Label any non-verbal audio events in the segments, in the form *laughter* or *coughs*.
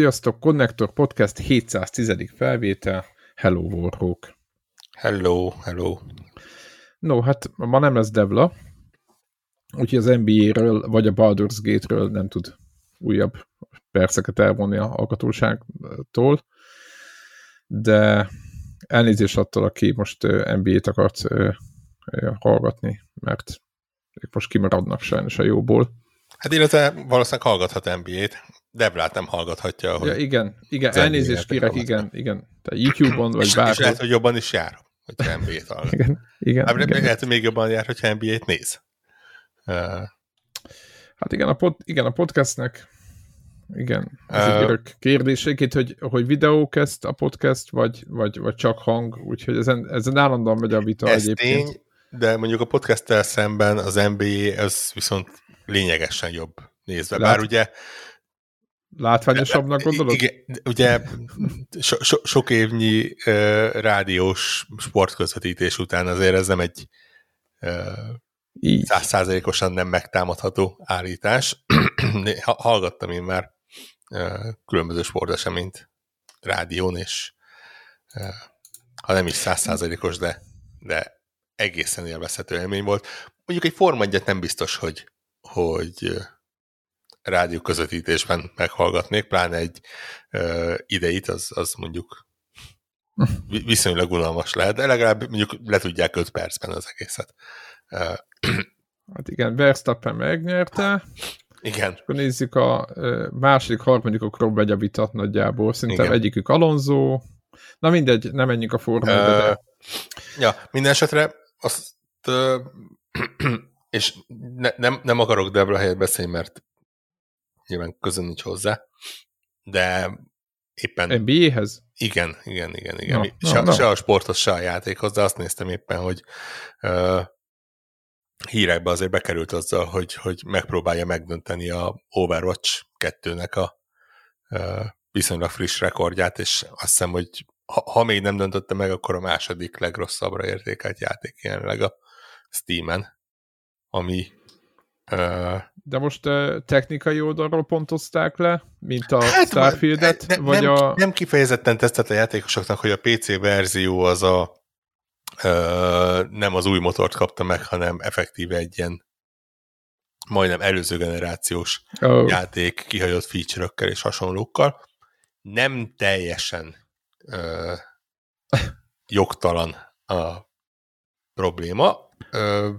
Sziasztok, Connector Podcast 710. felvétel. Hello, Warhawk. Hello, hello. No, hát ma nem lesz Devla, úgyhogy az NBA-ről vagy a Baldur's Gate-ről nem tud újabb perceket elvonni a hallgatóságtól, de elnézést attól, aki most NBA-t akart hallgatni, mert ők most kimaradnak sajnos a jóból. Hát illetve valószínűleg hallgathat NBA-t, Deblát nem hallgathatja. Hogy ja, igen, igen elnézést kérek, igen, igen. Tehát YouTube-on, vagy bárhol. És lehet, hogy jobban is jár, hogy NBA-t hallgat. *laughs* igen, igen. Hát, igen. Lehet, hogy még jobban jár, hogyha NBA-t néz. Uh, hát igen, a, pod, igen, a podcastnek igen, uh, kérdéseket, hogy, hogy videók ezt a podcast, vagy, vagy, vagy csak hang, úgyhogy ezen, ezen állandóan megy a vita ez egyébként. Tény, de mondjuk a podcasttel szemben az NBA az viszont lényegesen jobb nézve. Lát, Bár ugye Látványosabbnak gondolod? Igen, ugye so, so, sok évnyi uh, rádiós sportközvetítés után azért ez nem egy százszázalékosan uh, nem megtámadható állítás. *clears throat* Hallgattam én már uh, különböző sporteseményt rádión, és uh, ha nem is százszázalékos, de, de egészen élvezhető élmény volt. Mondjuk egy Forma nem biztos, hogy, hogy rádió közvetítésben meghallgatnék, pláne egy uh, ideit, az, az mondjuk viszonylag unalmas lehet, de legalább mondjuk le tudják 5 percben az egészet. *clears throat* Hát igen, Verstappen megnyerte. Igen. akkor nézzük a második, harmadikokról megy a vitat nagyjából. Szerintem igen. egyikük Alonso. Na mindegy, nem menjünk a formába, de... Ja, minden esetre azt uh, *clears throat* és ne, nem, nem akarok Debra helyet beszélni, mert nyilván közön nincs hozzá, de éppen... NBA-hez? Igen, igen, igen, igen. No, se, no, se a sporthoz, se a játékhoz, de azt néztem éppen, hogy uh, hírekbe azért bekerült azzal, hogy, hogy megpróbálja megdönteni a Overwatch 2-nek a uh, viszonylag friss rekordját, és azt hiszem, hogy ha, ha még nem döntötte meg, akkor a második legrosszabbra értékelt játék jelenleg a Steam-en, ami de most technikai oldalról pontozták le, mint a hát, Starfield-et? Ne, vagy nem, a... nem kifejezetten tesztelt a játékosoknak, hogy a PC verzió az a nem az új motort kapta meg, hanem effektíve egy ilyen majdnem előző generációs oh. játék kihagyott feature-ökkel és hasonlókkal. Nem teljesen uh, *laughs* jogtalan a probléma,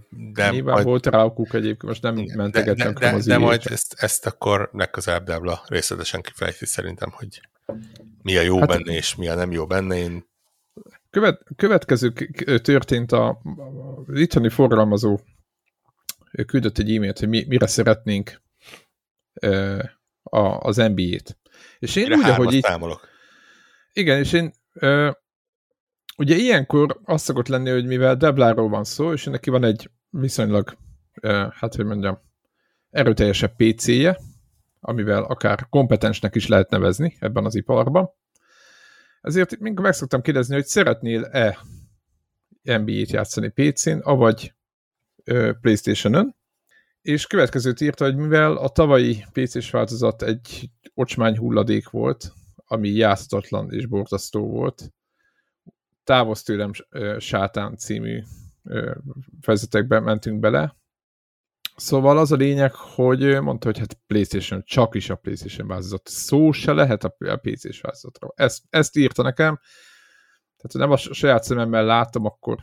de Nyilván majd, volt rá okuk egyébként, most nem mentegettem de, de, de, de majd ezt, ezt akkor legközelebb Debla részletesen kifejti szerintem, hogy mi a jó hát, benne, és mi a nem jó benne. Én... Követ, következő történt a, a itthoni forgalmazó ő küldött egy e-mailt, hogy mi, mire szeretnénk ö, a, az NBA-t. És én mire úgy, hogy így... Támolok. Igen, és én ö, Ugye ilyenkor az szokott lenni, hogy mivel Debláról van szó, és neki van egy viszonylag, hát hogy mondjam, erőteljesebb PC-je, amivel akár kompetensnek is lehet nevezni ebben az iparban. Ezért mindig meg szoktam kérdezni, hogy szeretnél-e NBA-t játszani PC-n, avagy PlayStation-ön, és következőt írta, hogy mivel a tavalyi PC-s változat egy ocsmány hulladék volt, ami játszatlan és borzasztó volt, Távozz tőlem sátán című fejezetekbe mentünk bele. Szóval az a lényeg, hogy mondta, hogy hát PlayStation, csak is a PlayStation változat. Szó se lehet a PC-s. Ezt, ezt írta nekem. Tehát, nem a saját szememmel látom, akkor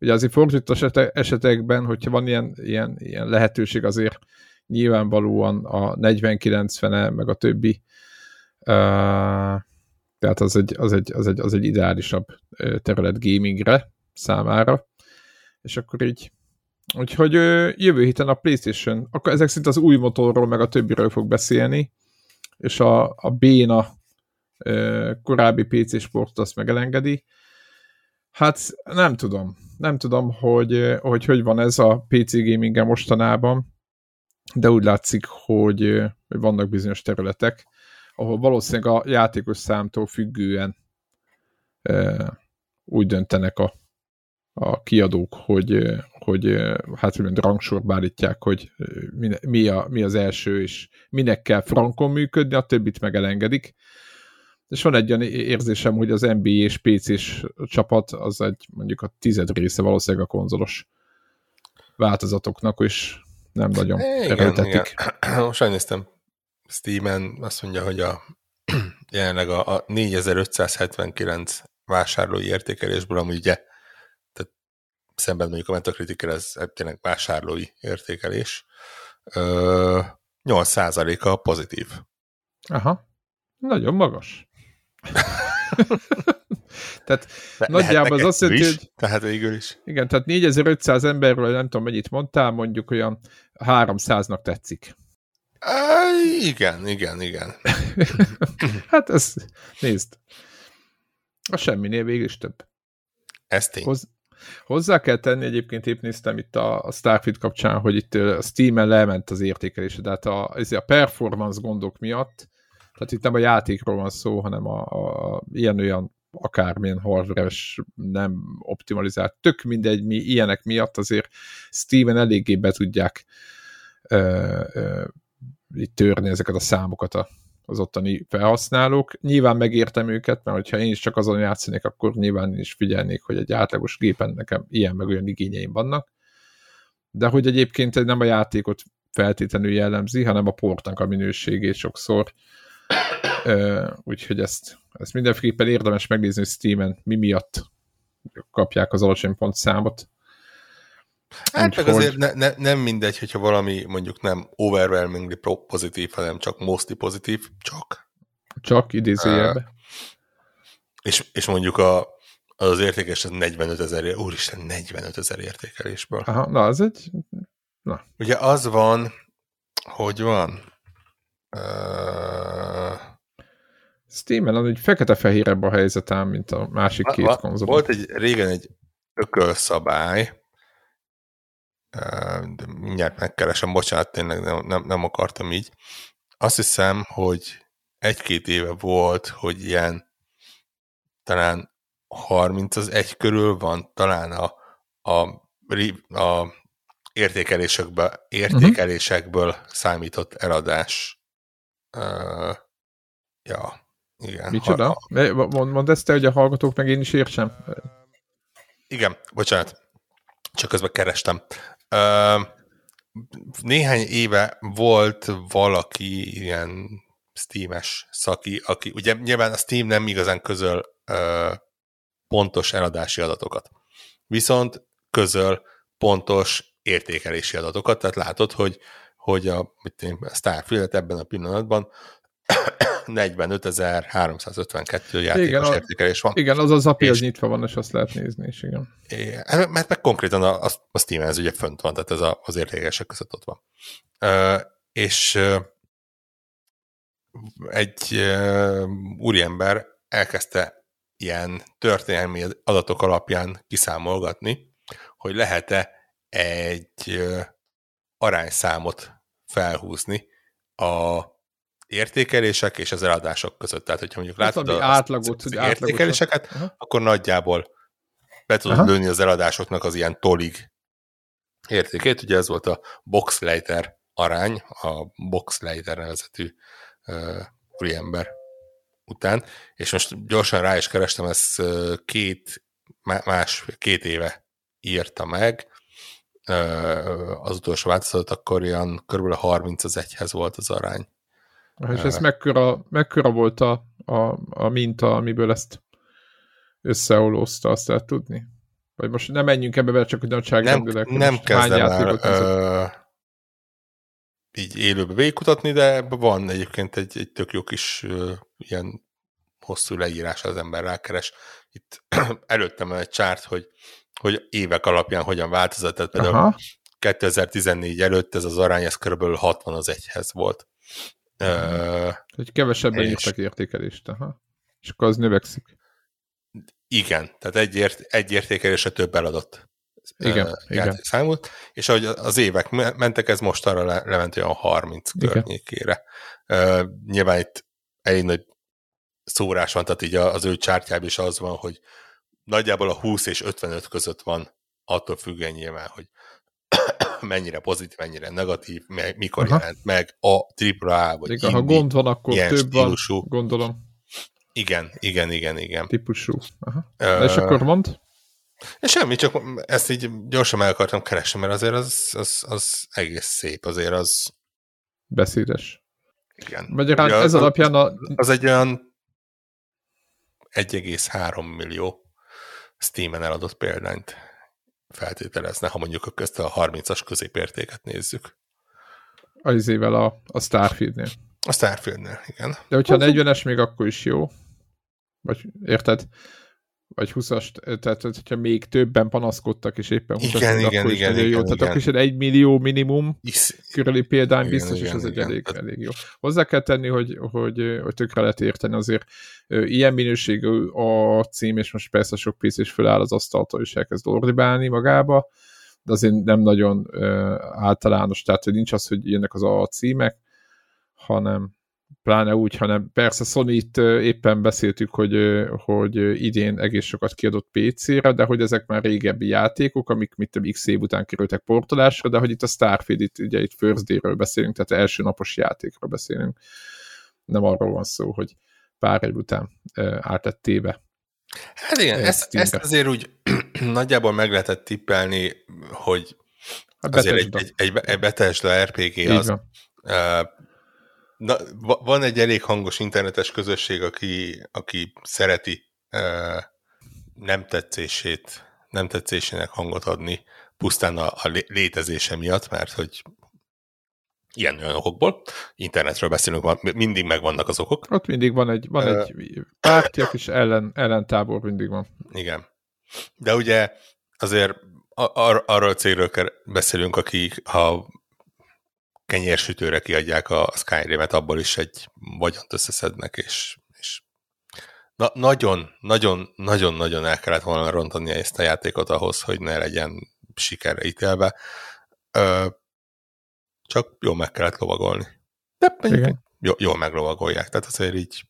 ugye azért fordított esetekben, hogyha van ilyen, ilyen, ilyen lehetőség, azért nyilvánvalóan a 40-90-e, meg a többi uh, tehát az egy, az egy, az egy, az egy ideálisabb terület gamingre számára. És akkor így Úgyhogy jövő héten a PlayStation, akkor ezek szerint az új motorról, meg a többiről fog beszélni, és a, a béna korábbi PC sport azt meg. Hát nem tudom. Nem tudom, hogy, hogy hogy van ez a PC gaming mostanában, de úgy látszik, hogy vannak bizonyos területek, ahol valószínűleg a játékos számtól függően e, úgy döntenek a, a kiadók, hogy, hogy hát hogy rangsorba állítják, hogy mi, a, mi az első, és minek kell frankon működni, a többit meg elengedik. És van egy olyan érzésem, hogy az NBA és PC-s csapat az egy mondjuk a tized része valószínűleg a konzolos változatoknak, és nem nagyon erőltetik. *clears throat* Most elnéztem Steam-en, azt mondja, hogy a *clears throat* jelenleg a, a 4579 vásárlói értékelésből, ami ugye tehát szemben mondjuk a Metacritic ez tényleg vásárlói értékelés, 8%-a pozitív. Aha, nagyon magas. *laughs* tehát De nagyjából az azt jelenti, hogy... Tehát végül is. Igen, tehát 4500 emberről nem tudom mennyit mondtál, mondjuk olyan 300-nak tetszik. Á, igen, igen, igen. *laughs* hát ez, nézd, a semminél végül is több. Ez tény. Hoz, hozzá kell tenni, egyébként épp néztem itt a, a Starfield kapcsán, hogy itt a Steam-en lement az értékelése, tehát a, ez a performance gondok miatt, tehát itt nem a játékról van szó, hanem a, a ilyen-olyan akármilyen hardware nem optimalizált. Tök mindegy, mi ilyenek miatt azért Steven eléggé be tudják ö, ö, itt törni ezeket a számokat a, az ottani felhasználók. Nyilván megértem őket, mert hogyha én is csak azon játszanék, akkor nyilván én is figyelnék, hogy egy átlagos gépen nekem ilyen meg olyan igényeim vannak. De hogy egyébként nem a játékot feltétlenül jellemzi, hanem a portnak a minőségét sokszor. Úgyhogy ezt, ezt mindenféleképpen érdemes megnézni, hogy Steam-en mi miatt kapják az alacsony pontszámot. Hát meg azért ne, ne, nem mindegy, hogyha valami mondjuk nem overwhelmingly pozitív, hanem csak mostly pozitív, csak. Csak idézőjelbe. Uh, és, és mondjuk a, az értékes az 45 ezer, úristen, 45 ezer értékelésből. Aha, na, az egy... Na. Ugye az van, hogy van... Uh, Steam-en az egy fekete-fehérebb a helyzetem, mint a másik két konzol. Volt egy régen egy ökölszabály, de mindjárt megkeresem, bocsánat, tényleg nem, nem, nem akartam így. Azt hiszem, hogy egy-két éve volt, hogy ilyen talán 30 az egy körül van, talán a, a, a értékelésekből, értékelésekből uh-huh. számított eladás. Uh, ja, igen. Micsoda? Ha, mond, mondd ezt te, hogy a hallgatók meg én is értsem. Igen, bocsánat. Csak közben kerestem. Néhány éve volt valaki ilyen Steam-es szaki, aki ugye nyilván a Steam nem igazán közöl pontos eladási adatokat. Viszont közöl pontos értékelési adatokat, tehát látod, hogy, hogy a, mit én, a Starfield ebben a pillanatban 45.352 játékos igen, értékelés van. Igen, az az API az nyitva van, és azt lehet nézni is, igen. igen hát, mert meg konkrétan a, a, Steam ez ugye fönt van, tehát ez a, az értékesek között ott van. Uh, és uh, egy uh, úriember elkezdte ilyen történelmi adatok alapján kiszámolgatni, hogy lehet-e egy uh, arányszámot felhúzni a értékelések és az eladások között. Tehát, hogyha mondjuk hát, látod az, átlagot, az, az értékeléseket, átlagot. akkor nagyjából be tudod Aha. lőni az eladásoknak az ilyen tolig értékét. Ugye ez volt a Boxleiter arány, a Boxleiter nevezetű uh, úriember után, és most gyorsan rá is kerestem, ez két, más, két éve írta meg, az utolsó változat, akkor ilyen kb. 30 az egyhez volt az arány. És ez mekkora, mekkora volt a, a, a minta, amiből ezt összeolózta, azt lehet tudni? Vagy most nem menjünk ebbe bele, csak hogy nagyságrendűleg. Nem, nem kezdem el ö, így élőbe végigkutatni, de van egyébként egy, egy tök jó kis ö, ilyen hosszú leírás az ember rákeres. Itt *clears throat* előttem egy csárt, hogy, hogy évek alapján hogyan változott, tehát például Aha. 2014 előtt ez az arány, ez kb. 60 az egyhez volt. Uh, hogy kevesebben és... írtak értékelést, aha. És akkor az növekszik. Igen, tehát egy, ért, egy értékelésre több eladott igen, uh, igen. számot, és ahogy az évek mentek, ez most arra le, lement olyan 30 igen. környékére. Uh, nyilván itt egy nagy szórás van, tehát így az ő csártyában is az van, hogy nagyjából a 20 és 55 között van, attól függően nyilván, hogy *coughs* mennyire pozitív, mennyire negatív, meg, mikor Aha. jelent meg a AAA, vagy Igen, ha gond van, akkor több stílusú. van, gondolom. Igen, igen, igen, igen. Típusú. Aha. Uh, és akkor mond? Semmi, csak ezt így gyorsan meg akartam keresni, mert azért az, az, az egész szép, azért az... Beszédes. Igen. Magyarán ez az, alapján a... Az egy olyan 1,3 millió Steam-en eladott példányt feltételezne, ha mondjuk közt a 30-as középértéket nézzük. Az izével a, a Starfieldnél. A Starfieldnél, igen. De hogyha 40-es még akkor is jó. Vagy érted? Vagy 20-as, tehát hogyha még többen panaszkodtak, és éppen 20 igen, igen, akkor igen, is igen, jó. Igen, tehát akkor is egy 1 millió minimum körüli példány igen, biztos, igen, és ez igen, egy elég, elég jó. Hozzá kell tenni, hogy, hogy, hogy tökre lehet érteni azért ilyen minőségű a cím, és most persze sok pénz is föláll az asztaltól, és elkezd ordibálni magába, de azért nem nagyon általános, tehát hogy nincs az, hogy jönnek az a címek, hanem pláne úgy, hanem persze Sony-t éppen beszéltük, hogy, hogy idén egész sokat kiadott PC-re, de hogy ezek már régebbi játékok, amik mit tudom, x év után kerültek portolásra, de hogy itt a Starfield, itt, ugye itt First Day-ről beszélünk, tehát első napos játékról beszélünk. Nem arról van szó, hogy pár év után átlettébe. Hát igen, ezt, ezt azért úgy *clears throat* nagyjából meg lehetett tippelni, hogy hát azért egy, egy, egy, egy Bethesda RPG az, Na, van egy elég hangos internetes közösség, aki, aki szereti uh, nem tetszését, nem tetszésének hangot adni pusztán a, a létezése miatt, mert hogy ilyen olyan okokból. Internetről beszélünk, van, mindig megvannak az okok. Ott mindig van egy, van uh, egy pártiak, és ellen, ellentábor mindig van. Igen. De ugye azért ar- arról a cégről beszélünk, akik ha kenyérsütőre kiadják a Skyrim-et, abból is egy vagyont összeszednek, és, és na, nagyon, nagyon, nagyon, nagyon el kellett volna rontani ezt a játékot ahhoz, hogy ne legyen sikerre ítélve. Ö, csak jól meg kellett lovagolni. De Igen. Jól, jól meglovagolják, tehát azért így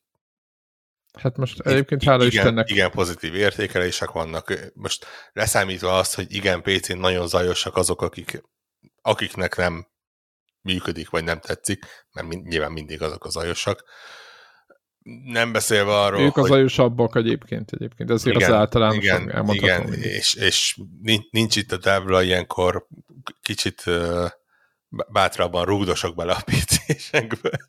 Hát most egyébként hála igen, Istennek. Igen, pozitív értékelések vannak. Most leszámítva azt, hogy igen, PC-n nagyon zajosak azok, akik, akiknek nem működik, vagy nem tetszik, mert mind, nyilván mindig azok az zajosak. Nem beszélve arról, Ők az hogy... zajosabbak egyébként, egyébként, azért igen, az általános igen, igen, és, és nincs itt a tábla ilyenkor kicsit bátrabban rúgdosok bele a *laughs* PC-sekbe.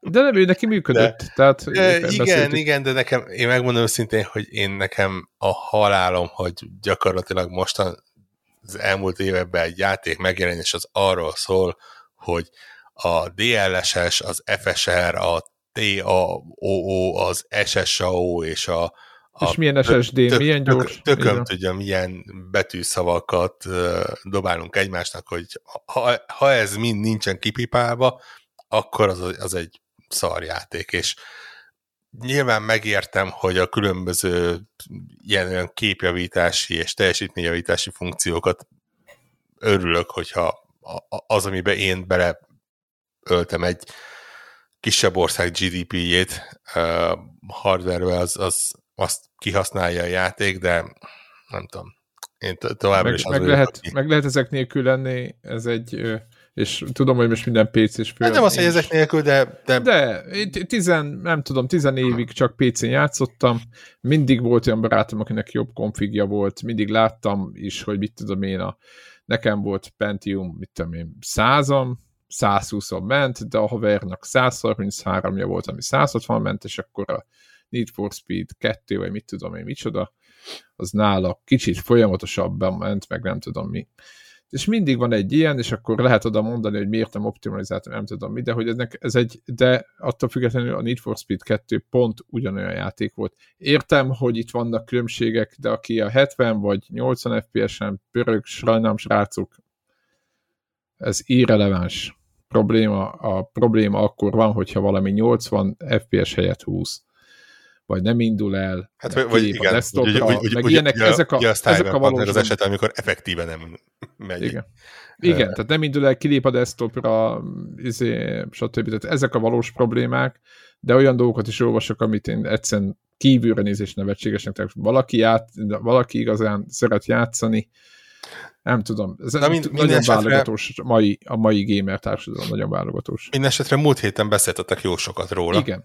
De nem, ő neki működött. De, tehát igen, beszéltük. igen, de nekem, én megmondom őszintén, hogy én nekem a halálom, hogy gyakorlatilag mostan az elmúlt években egy játék megjelenés az arról szól, hogy a DLSS, az FSR, a TAOO, az SSAO és a, a és milyen SSD, tök, milyen gyors? Tök, tököm tudja, milyen betűszavakat uh, dobálunk egymásnak, hogy ha, ha ez mind nincsen kipipálva, akkor az, az egy szarjáték, és nyilván megértem, hogy a különböző ilyen olyan képjavítási és teljesítményjavítási funkciókat örülök, hogyha az, amiben én bele öltem egy kisebb ország GDP-jét uh, hardware az, az azt kihasználja a játék, de nem tudom. Én továbbra meg, is meg, lehet, aki... meg lehet ezek nélkül lenni, ez egy és tudom, hogy most minden PC-s fő. Hát nem az, hogy ezek nélkül, de... De, de tizen, nem tudom, tizen évig csak PC-n játszottam, mindig volt olyan barátom, akinek jobb konfigja volt, mindig láttam is, hogy mit tudom én a Nekem volt Pentium, mit tudom én, százam, 120-on ment, de a havernak 133-ja volt, ami 160 ment, és akkor a Need for Speed 2, vagy mit tudom én, micsoda, az nála kicsit folyamatosabban ment, meg nem tudom mi és mindig van egy ilyen, és akkor lehet oda mondani, hogy miért nem optimalizáltam, nem tudom mi, de hogy eznek, ez egy, de attól függetlenül a Need for Speed 2 pont ugyanolyan játék volt. Értem, hogy itt vannak különbségek, de aki a 70 vagy 80 FPS-en pörög, sajnálom srácok, ez irreleváns probléma. A probléma akkor van, hogyha valami 80 FPS helyett 20 vagy nem indul el, hát, vagy igen, a desktopra, úgy, úgy, meg úgy, ilyenek, ugye, ezek a, ugye a ezek a valós... az eset, amikor effektíve nem *laughs* megy. Igen. Igen, tehát nem indul el, kilép a desktopra, izé, stb. Tehát ezek a valós problémák, de olyan dolgokat is olvasok, amit én egyszerűen kívülre nézés nevetségesnek, tehát valaki, ját, valaki igazán szeret játszani, Nem tudom. Ez Na, mind- nagyon esetre- válogatós a mai, a mai gamer társadalom, nagyon válogatós. Mindenesetre múlt héten beszéltetek jó sokat róla. Igen.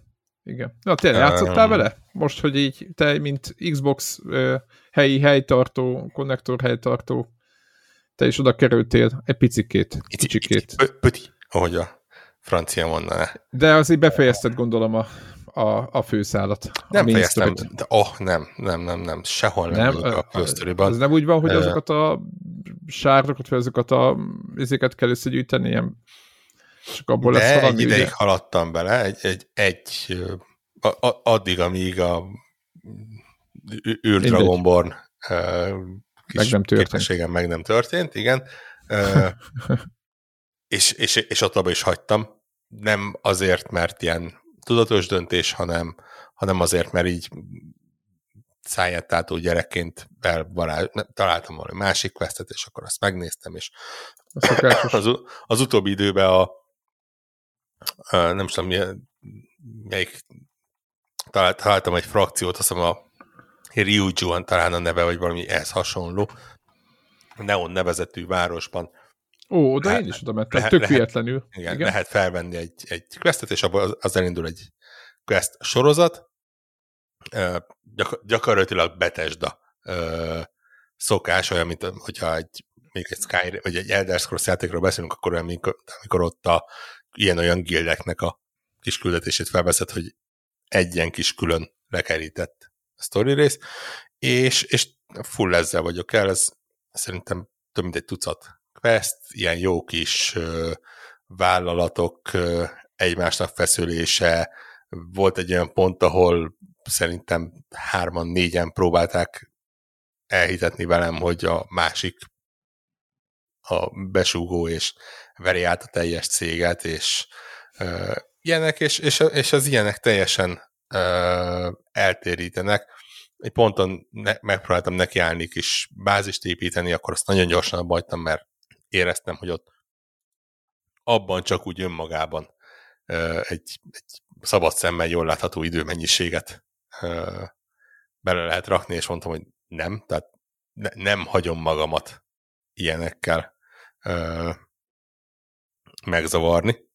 Igen. Na, Ö, játszottál vele? Most, hogy így te, mint Xbox ö, helyi helytartó, konnektor helytartó, te is oda kerültél egy picikét, kicsikét. Pö- Pöti, ahogy a francia mondaná. De azért befejezted gondolom a, a, a főszálat. Nem a fejeztem, de oh, nem, nem, nem, nem, sehol nem, Nem, a fősztoriban. az nem úgy van, hogy azokat a sárdokat, vagy azokat a izéket kell összegyűjteni, ilyen, csak abból lesz De egy valami. ideig ugye? haladtam bele, egy, egy, egy a, a, addig, amíg a ű- űr Mindegy. Dragonborn ö, kis Meg nem történt. képességem meg nem történt, igen. *laughs* És, és, és ott abba is hagytam. Nem azért, mert ilyen tudatos döntés, hanem, hanem azért, mert így száját tátó gyerekként elvarál, nem, találtam valami másik questet, és akkor azt megnéztem, és az, az utóbbi időben a nem is tudom, milyen, melyik talált, találtam egy frakciót, azt hiszem a Ryujuan talán a neve, vagy valami ehhez hasonló, Neon nevezetű városban Ó, oda Lehet- én is oda mentem, lehet- tök lehet- véletlenül. igen, Igen. lehet felvenni egy, egy questet, és abban az, az elindul egy quest sorozat, Ö, gyak, gyakorlatilag Bethesda ö, szokás, olyan, mint hogyha egy, még egy Sky, vagy egy Elder Scrolls játékról beszélünk, akkor olyan, amikor, amikor ott a ilyen-olyan gildeknek a kis küldetését felveszed, hogy egy ilyen kis külön lekerített story rész, és, és full ezzel vagyok el, ez szerintem több mint egy tucat quest, ilyen jó kis ö, vállalatok ö, egymásnak feszülése, volt egy olyan pont, ahol szerintem hárman, négyen próbálták elhitetni velem, hogy a másik a besúgó, és veri át a teljes céget, és uh, ilyenek, és, és, és az ilyenek teljesen uh, eltérítenek. Egy ponton ne, megpróbáltam nekiállni kis bázist építeni, akkor azt nagyon gyorsan hagytam, mert éreztem, hogy ott abban csak úgy önmagában uh, egy, egy szabad szemmel jól látható időmennyiséget uh, bele lehet rakni, és mondtam, hogy nem, tehát ne, nem hagyom magamat ilyenekkel uh, megzavarni.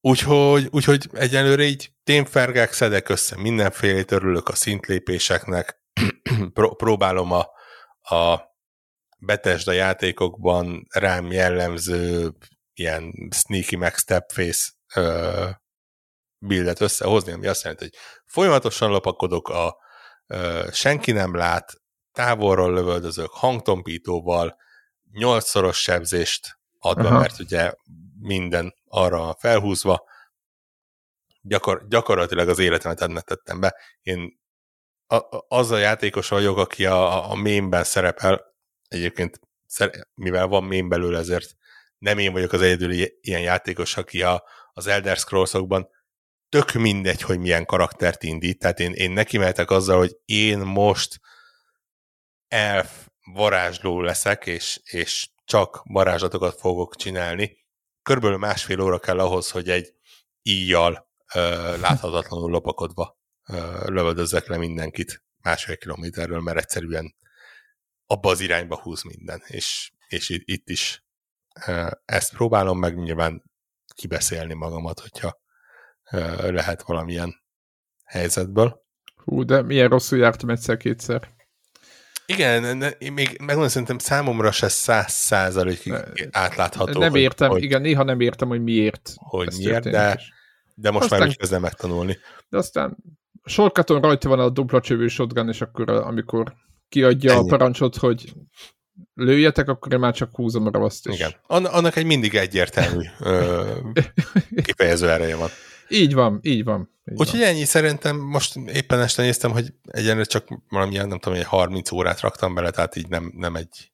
Úgyhogy, úgyhogy egyelőre így témfergek, szedek össze mindenféle, örülök a szintlépéseknek, *clears throat* Pró- próbálom a, a Bethesda játékokban rám jellemző ilyen sneaky meg stepface uh, buildet összehozni, ami azt jelenti, hogy folyamatosan lopakodok, a uh, senki nem lát, távolról lövöldözök, hangtompítóval, nyolcszoros sebzést adva, Aha. Mert ugye minden arra felhúzva, gyakor, gyakorlatilag az életemet ennek tettem be. Én a, a, az a játékos vagyok, aki a, a mémben szerepel, egyébként mivel van mém belőle, ezért nem én vagyok az egyedüli ilyen játékos, aki a, az Elder Scrolls-okban tök mindegy, hogy milyen karaktert indít, tehát én, én neki mehetek azzal, hogy én most elf varázsló leszek, és, és csak varázslatokat fogok csinálni. Körülbelül másfél óra kell ahhoz, hogy egy íjjal ö, láthatatlanul lopakodva ö, lövöldözzek le mindenkit másfél kilométerről, mert egyszerűen abba az irányba húz minden, és, és itt, is ö, ezt próbálom meg nyilván kibeszélni magamat, hogyha ö, lehet valamilyen helyzetből. Hú, de milyen rosszul jártam egyszer-kétszer. Igen, még megmondom, szerintem számomra se száz százalékig átlátható. nem hogy- értem, hogy, igen, néha nem értem, hogy miért. hogy miért, de, is. de most Aztán- már úgy kezdem megtanulni. De aztán sorkaton rajta van a dupla csövű shotgun, és akkor amikor kiadja Ennyi. a parancsot, hogy lőjetek, akkor én már csak húzom a ravaszt is. Igen. An- annak egy mindig egyértelmű ö, *laughs* kifejező ereje van. Így van, így van. Így Úgyhogy van. ennyi szerintem, most éppen este néztem, hogy egyenlőre csak valamilyen, nem tudom, egy 30 órát raktam bele, tehát így nem, nem egy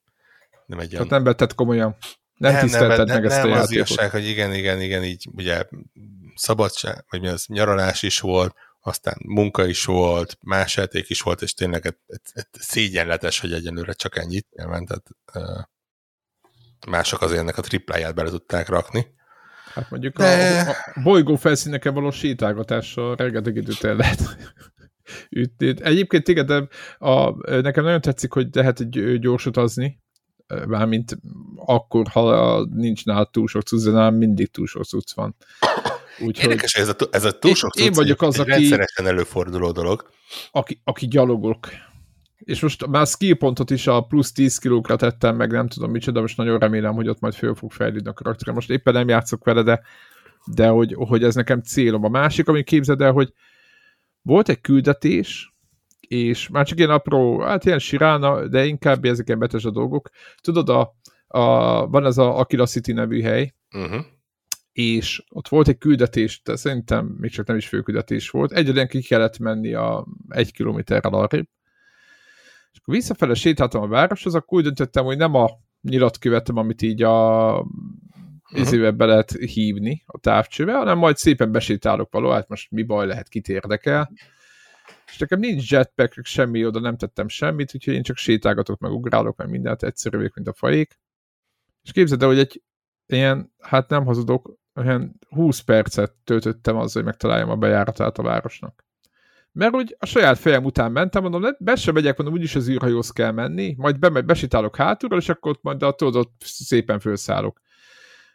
nem egy Tehát nem vetted komolyan. Nem, nem tisztelted meg ezt nem, a az játékot. igazság, hogy igen, igen, igen, így ugye szabadság, vagy mi az, nyaralás is volt, aztán munka is volt, más játék is volt, és tényleg szégyenletes, hogy egyenlőre csak ennyit nyilván, tehát mások azért ennek a tripláját bele tudták rakni. Hát mondjuk De- a, a bolygó felszíneken való sétálgatással rengeteg időt el lehet *laughs* ütni. Egyébként igen, de a, nekem nagyon tetszik, hogy lehet egy gyors utazni, mármint akkor, ha nincs nálad túl sok cucc, de nálam mindig túl sok cucc van. *coughs* Úgyhogy Érdekes, ez a, ez a túl sok én, én vagyok az, aki, rendszeresen előforduló dolog. Aki, aki gyalogok. És most már skill pontot is a plusz 10 kilókra tettem meg, nem tudom micsoda, most nagyon remélem, hogy ott majd föl fog fejlődni a karakter. Most éppen nem játszok vele, de, de hogy, hogy ez nekem célom. A másik, ami képzeld el, hogy volt egy küldetés, és már csak ilyen apró, hát ilyen sirána, de inkább ezek ilyen betes a dolgok. Tudod, a, a, van ez a Akira City nevű hely, uh-huh. és ott volt egy küldetés, de szerintem még csak nem is főküldetés volt, egyedül ki kellett menni a egy kilométerrel arrébb, akkor visszafele sétáltam a városhoz, akkor úgy döntöttem, hogy nem a nyilat követem, amit így a uh-huh. be lehet hívni a távcsőbe, hanem majd szépen besétálok való, hát most mi baj lehet, kit érdekel. És nekem nincs jetpack, semmi, oda nem tettem semmit, úgyhogy én csak sétálgatok, meg ugrálok, meg mindent, egyszerű vagyok, mint a fajék. És képzeld el, hogy egy ilyen, hát nem hazudok, olyan 20 percet töltöttem azzal, hogy megtaláljam a bejáratát a városnak. Mert úgy a saját fejem után mentem, mondom, be sem megyek, mondom, úgyis az űrhajóz kell menni, majd be, besitálok hátulról, és akkor ott majd a tudod, szépen felszállok.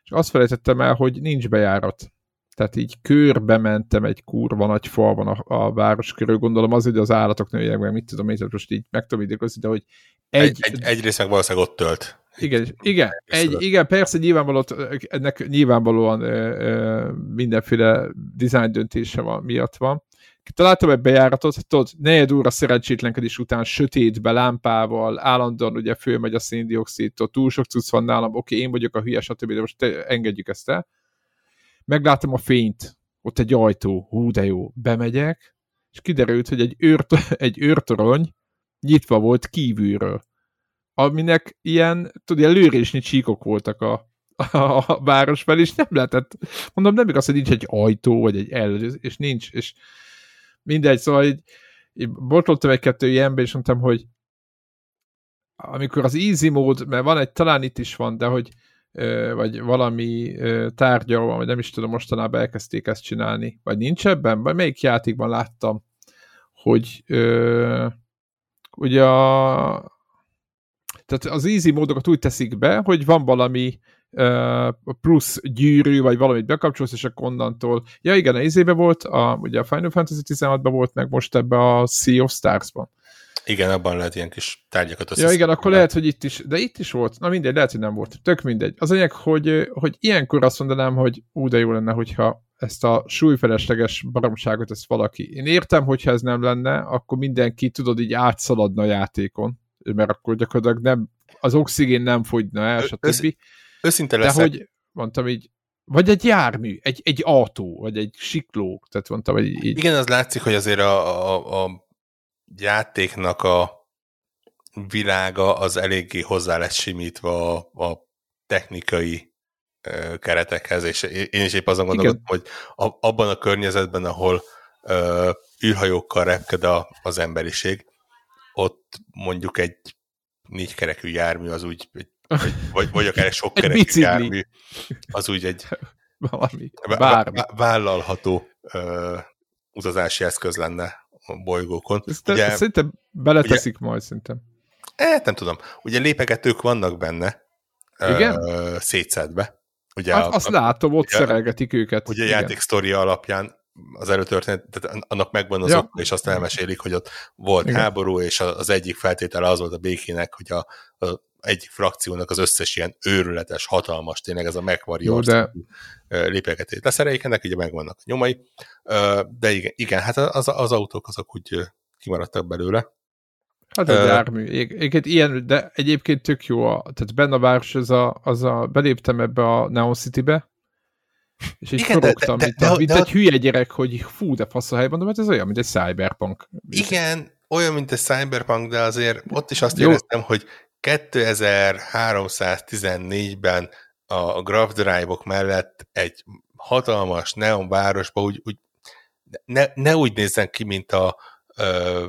És azt felejtettem el, hogy nincs bejárat. Tehát így körbe mentem egy kurva nagy falban a, a város körül, gondolom az, hogy az állatok nőjek meg, mit tudom én, most így meg tudom időkozni, de hogy egy... egy, egy egyrészt meg valószínűleg ott tölt. Igen, igen, egy, igen, persze nyilvánvalóan, ennek nyilvánvalóan ö, ö, mindenféle dizájn döntése van, miatt van, találtam egy bejáratot, tudod, negyed óra szerencsétlenkedés után sötétbe, lámpával, állandóan ugye fölmegy a széndiokszidtól, túl sok cucc van nálam, oké, én vagyok a hülye, stb., de most te, engedjük ezt el. Meglátom a fényt, ott egy ajtó, hú de jó, bemegyek, és kiderült, hogy egy, őrt, *laughs* egy őrtorony nyitva volt kívülről, aminek ilyen, tudod, ilyen lőrésnyi csíkok voltak a, a, város fel, és nem lehetett, mondom, nem igaz, hogy nincs egy ajtó, vagy egy el, és nincs, és mindegy, szóval így, így botlottam egy-kettő ilyenbe, és mondtam, hogy amikor az easy mód, mert van egy, talán itt is van, de hogy vagy valami tárgya vagy nem is tudom, mostanában elkezdték ezt csinálni, vagy nincs ebben, vagy melyik játékban láttam, hogy ö, ugye a, tehát az easy módokat úgy teszik be, hogy van valami plusz gyűrű, vagy valamit bekapcsolsz, és akkor onnantól, ja igen, a izébe volt, a, ugye a Final Fantasy 16-ban volt, meg most ebbe a Sea of Stars-ban. Igen, abban lehet ilyen kis tárgyakat Ja, igen, akkor lehet, hogy itt is, de itt is volt, na mindegy, lehet, hogy nem volt, tök mindegy. Az anyag, hogy, hogy ilyenkor azt mondanám, hogy ú, de jó lenne, hogyha ezt a súlyfelesleges baromságot ezt valaki. Én értem, hogyha ez nem lenne, akkor mindenki, tudod, így átszaladna a játékon, mert akkor gyakorlatilag nem, az oxigén nem fogyna el, stb. Őszinte leszek. De hogy mondtam így, vagy egy jármű, egy, egy autó, vagy egy sikló, tehát mondtam, hogy így. Igen, az látszik, hogy azért a, a, a játéknak a világa az eléggé hozzá lesz simítva a, a technikai ö, keretekhez, és én is épp azon gondolkodom, hogy a, abban a környezetben, ahol ö, űrhajókkal repked a, az emberiség, ott mondjuk egy négykerekű jármű az úgy egy vagy, vagy akár egy sok kerekű jármű, az úgy egy valami, bármi. vállalható uh, utazási eszköz lenne a bolygókon. Ezt, ugye, szerintem beleteszik ugye, majd, szerintem. Eh, nem tudom. Ugye lépegetők vannak benne. Igen? Uh, szétszedve. Ugye hát, a, azt látom, ott ugye, szerelgetik őket. Ugye a játék sztoria alapján az előtörténet, tehát annak megvan az ja. oka, és azt elmesélik, hogy ott volt Igen. háború, és az egyik feltétele az volt a békének, hogy a, a egyik frakciónak az összes ilyen őrületes, hatalmas, tényleg ez a MacWarrior de... lépegetét leszereljék, ennek ugye megvannak a nyomai, de igen, igen hát az, az autók azok úgy kimaradtak belőle. Hát a jármű. Egyébként ilyen, de egyébként tök jó, a, tehát benne a város, az a, az a, beléptem ebbe a Neon City-be, és így Igen, forogtam, de, de, mint, de, a, mint de, egy de, hülye gyerek, hogy fú, de fasz a helyben, mondom, hát ez olyan, mint egy cyberpunk. Igen, olyan, mint egy cyberpunk, de azért ott is azt Jó. éreztem, hogy 2314-ben a Graph Drive-ok mellett egy hatalmas neon városba úgy, úgy ne, ne úgy nézzen ki, mint a ö,